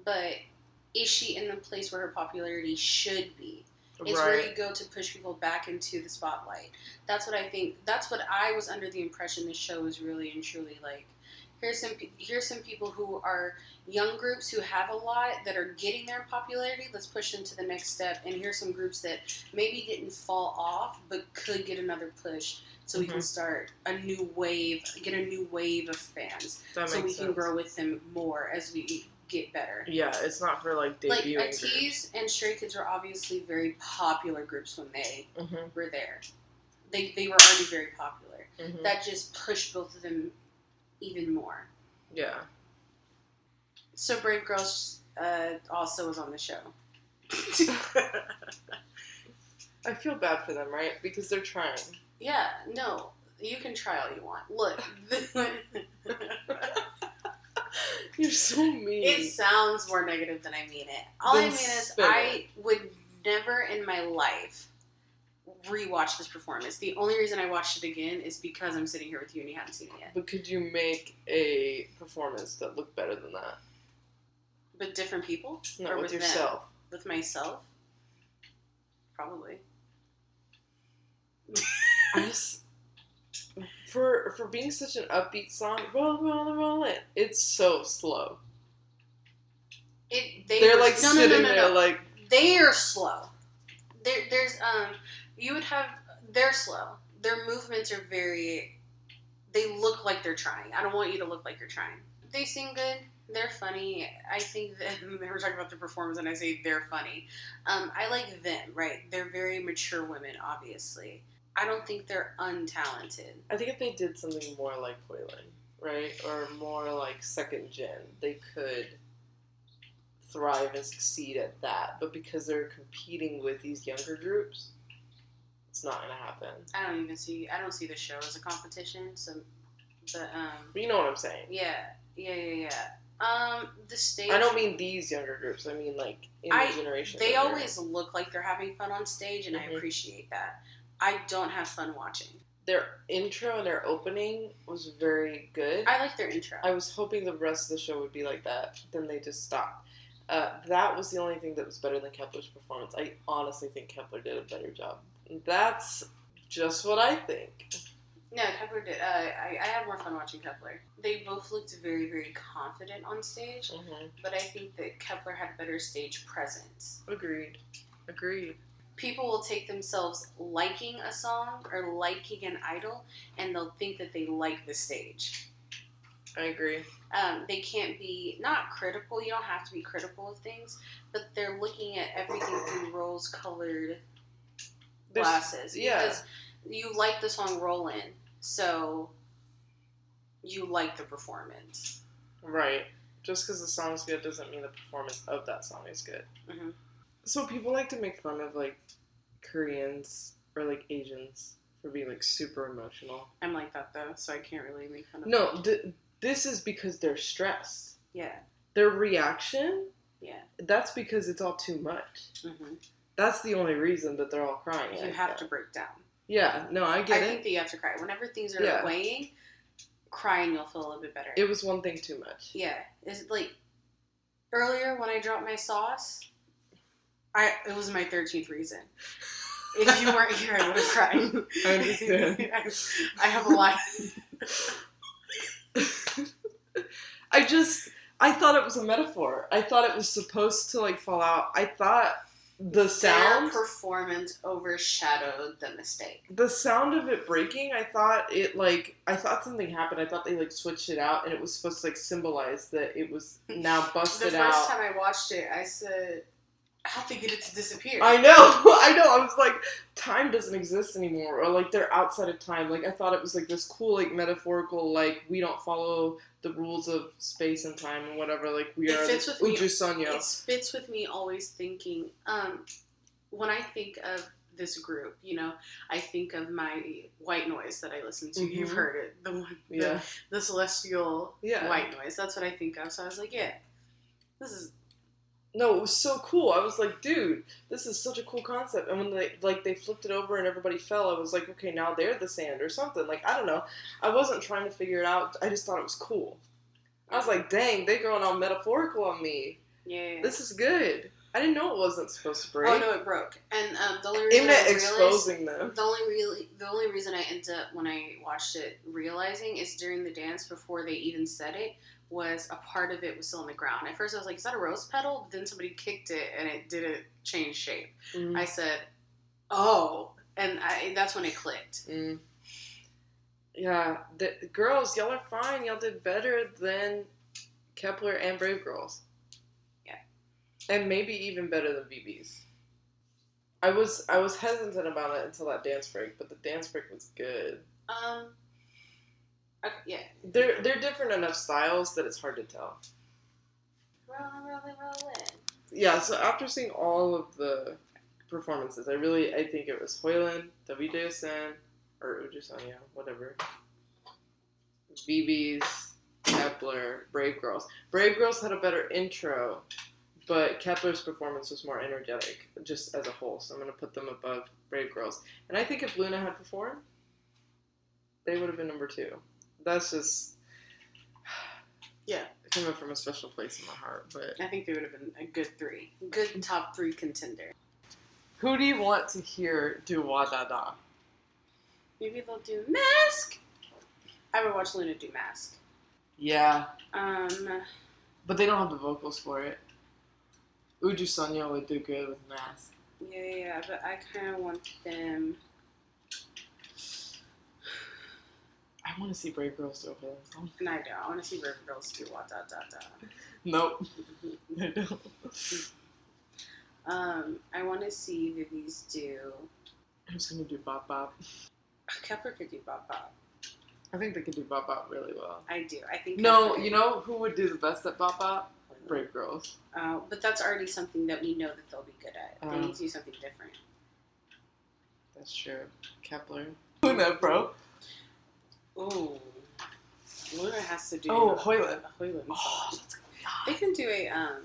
but is she in the place where her popularity should be? It's where you go to push people back into the spotlight. That's what I think. That's what I was under the impression this show was really and truly like. Here's some here's some people who are young groups who have a lot that are getting their popularity. Let's push them to the next step. And here's some groups that maybe didn't fall off but could get another push, so we can Mhm. start a new wave, get a new wave of fans That so we makes can grow with them more as we get better. Yeah, it's not for like Like debuting. groups. Ateez and Stray Kids were obviously very popular groups when they Mhm, were there. They, they were already very popular. mhm. That just pushed both of them even more. yeah. So Brave Girls uh, also was on the show. I feel bad for them, right? Because they're trying. yeah, no, you can try all you want. Look, You're so mean. it sounds more negative than I mean it. All I mean is, I would never in my life rewatch this performance. The only reason I watched it again is because I'm sitting here with you and you haven't seen it yet. But could you make a performance that looked better than that? With different people? No, Or with them? yourself. With myself? Probably. I just for for being such an upbeat song, roll, roll, roll it. It's so slow. It, they are like no, sitting no, no, there like they are slow. There, there's um, you would have they're slow. Their movements are very. They look like they're trying. I don't want you to look like you're trying. They sing good. They're funny. I think that were talking about their performance, and I say they're funny. Um, I like them. Right? They're very mature women. Obviously, I don't think they're untalented. I think if they did something more like Hyolyn, right? Or more like second gen, they could thrive and succeed at that. But because they're competing with these younger groups, it's not gonna happen. I don't even see. I don't see the show as a competition. So, but um, But you know what I'm saying. yeah, yeah, yeah, yeah. Um, the stage. I don't mean these younger groups. I mean like in I- the generation. They always look like they're having fun on stage, and I Mhm. appreciate that. I don't have fun watching. their intro and their opening was very good. I like their intro. I was hoping the rest of the show would be like that. Then they just stopped. Uh, that was the only thing that was better than Kep1er's performance. I honestly think Kep1er did a better job. That's just what I think. no, Kep1er did. Uh, I, I had more fun watching Kep1er. They both looked very, very confident on stage, hmm but I think that Kep1er had better stage presence. Agreed. Agreed. People will take themselves liking a song or liking an idol, and they'll think that they like the stage. I agree. um, they can't be not critical. You don't have to be critical of things, but they're looking at everything through rose-colored glasses. yeah. Because you like the song "Rollin'," so you like the performance. Right. Just because the song's good doesn't mean the performance of that song is good. Mhm. So people like to make fun of like Koreans or like Asians for being like super emotional. I'm like that though, so I can't really make fun of. No, th- this is because they're stressed. Yeah. Their reaction, Yeah. that's because it's all too much. hmm That's the only reason that they're all crying. You like have that. to break down. Yeah, no, I get I get think that you have to cry whenever things are Yeah. weighing. Crying, you'll feel a little bit better. It was one thing too much. Yeah, it's like earlier when I dropped my sauce. I it was my thirteenth reason. If you weren't here, I would have cried. I understand. I, I have a lot. I just I thought it was a metaphor. I thought it was supposed to like fall out. I thought the Their sound performance overshadowed the mistake. the sound of it breaking, I thought it like I thought something happened. I thought they like switched it out and it was supposed to like symbolize that it was now busted out. The first out. time I watched it, I said, "How'd they get it to disappear?" I know, I know. I was like, time doesn't exist anymore, or like they're outside of time. Like I thought it was like this cool, like metaphorical, like we don't follow the rules of space and time and whatever. Like we It are fits with me. Uju Sonyo. It fits with me always thinking, um, when I think of this group, you know, I think of my white noise that I listen to. You've Mhm. heard it, the one, the, Yeah, the celestial Yeah. white noise. That's what I think of. So I was like, yeah, this is no, it was so cool. I was like, dude, this is such a cool concept. And when they like they flipped it over and everybody fell, I was like, okay, now they're the sand or something. Like I don't know. I wasn't trying to figure it out. I just thought it was cool. I was like, dang, they're going all metaphorical on me. yeah. This is good. I didn't know it wasn't supposed to break. oh no, it broke. And um, the only reason Aimed I at realized, exposing them. the only really the only reason I ended up when I watched it realizing is during the dance before they even said it was a part of it was still on the ground. At first I was like, is that a rose petal? Then somebody kicked it and it didn't change shape. Mm. I said, oh, and I, that's when it clicked. Mm. Yeah, the girls, y'all are fine. Y'all did better than Kep1er and Brave Girls. Yeah. and maybe even better than VIVIZ. I was I was hesitant about it until that dance break, but the dance break was good. Um, yeah, They're they're different enough styles that it's hard to tell. rolling, rolling, rolling. Yeah, so after seeing all of the performances, I really I think it was Hyolyn, WJSN, or Ujusanya, whatever. VIVIZ, Kep1er, Brave Girls. Brave Girls had a better intro, but Kep1er's performance was more energetic, just as a whole. So I'm gonna put them above Brave Girls. And I think if LOONA had performed, they would have been number two. That's just Yeah, Coming from a special place in my heart, but I think they would have been a good three, good top three contender. who do you want to hear do Wa Da Da? Maybe they'll do Mask. I would watch LOONA do Mask. Yeah, Um, but they don't have the vocals for it. Uju Sonya would do good with Mask. yeah, yeah, yeah, but I kind of want them. I want to see Brave Girls do a Helen song. And I want to see Brave Girls do what da da da. Nope, I don't. Um, I want to see VIVIZ do. I'm just gonna do Bop Bop? Kep1er could do Bop Bop. I think they could do Bop Bop really well. I do. I think. No, you know who would do the best at Bop Bop? Brave Girls. Uh, but that's already something that we know that they'll be good at. They Uh. need to do something different. That's true. Kep1er. LOONA, bro. Ooh. LOONA has to do. Oh, Hyolyn. Hyolyn Oh, song. They can do a um.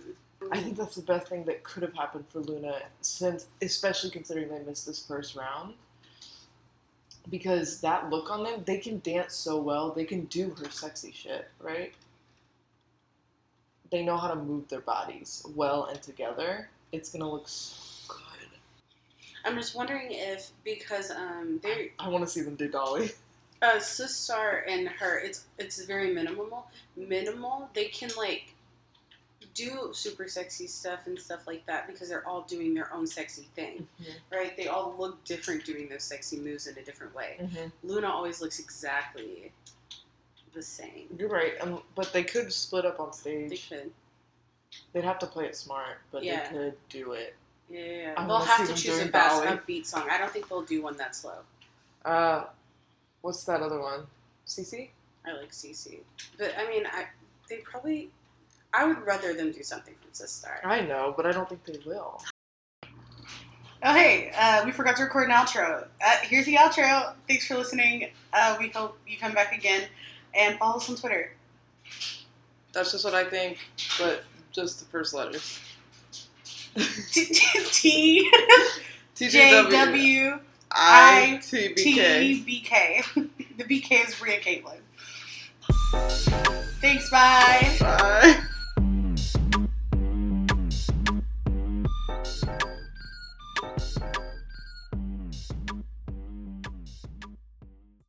I think that's the best thing that could have happened for LOONA, since especially considering they missed this first round. Because that look on them, they can dance so well. They can do her sexy shit, right? They know how to move their bodies well and together. It's gonna look so good. I'm just wondering if because um they I want to see them do Dolly. uh Sistar and her it's it's very minimal minimal they can like do super sexy stuff and stuff like that because they're all doing their own sexy thing right they all look different doing those sexy moves in a different way Mm-hmm. LOONA always looks exactly the same You're right, um, but they could split up on stage. they could They'd have to play it smart, but Yeah. they could do it. yeah, yeah, yeah. They'll have to choose a fast upbeat song I don't think they'll do one that slow Uh, what's that other one? CC? I like CC but I mean I they probably I would rather them do something from Sistar I know, but I don't think they will. Oh, hey, uh, we forgot to record an outro. Uh, here's the outro. Thanks for listening. Uh, we hope you come back again and follow us on Twitter. That's just what I think, but just the first letters. T J TJW. W I T B K. B K. The BK is Bria Caitlin. Thanks, bye. Bye.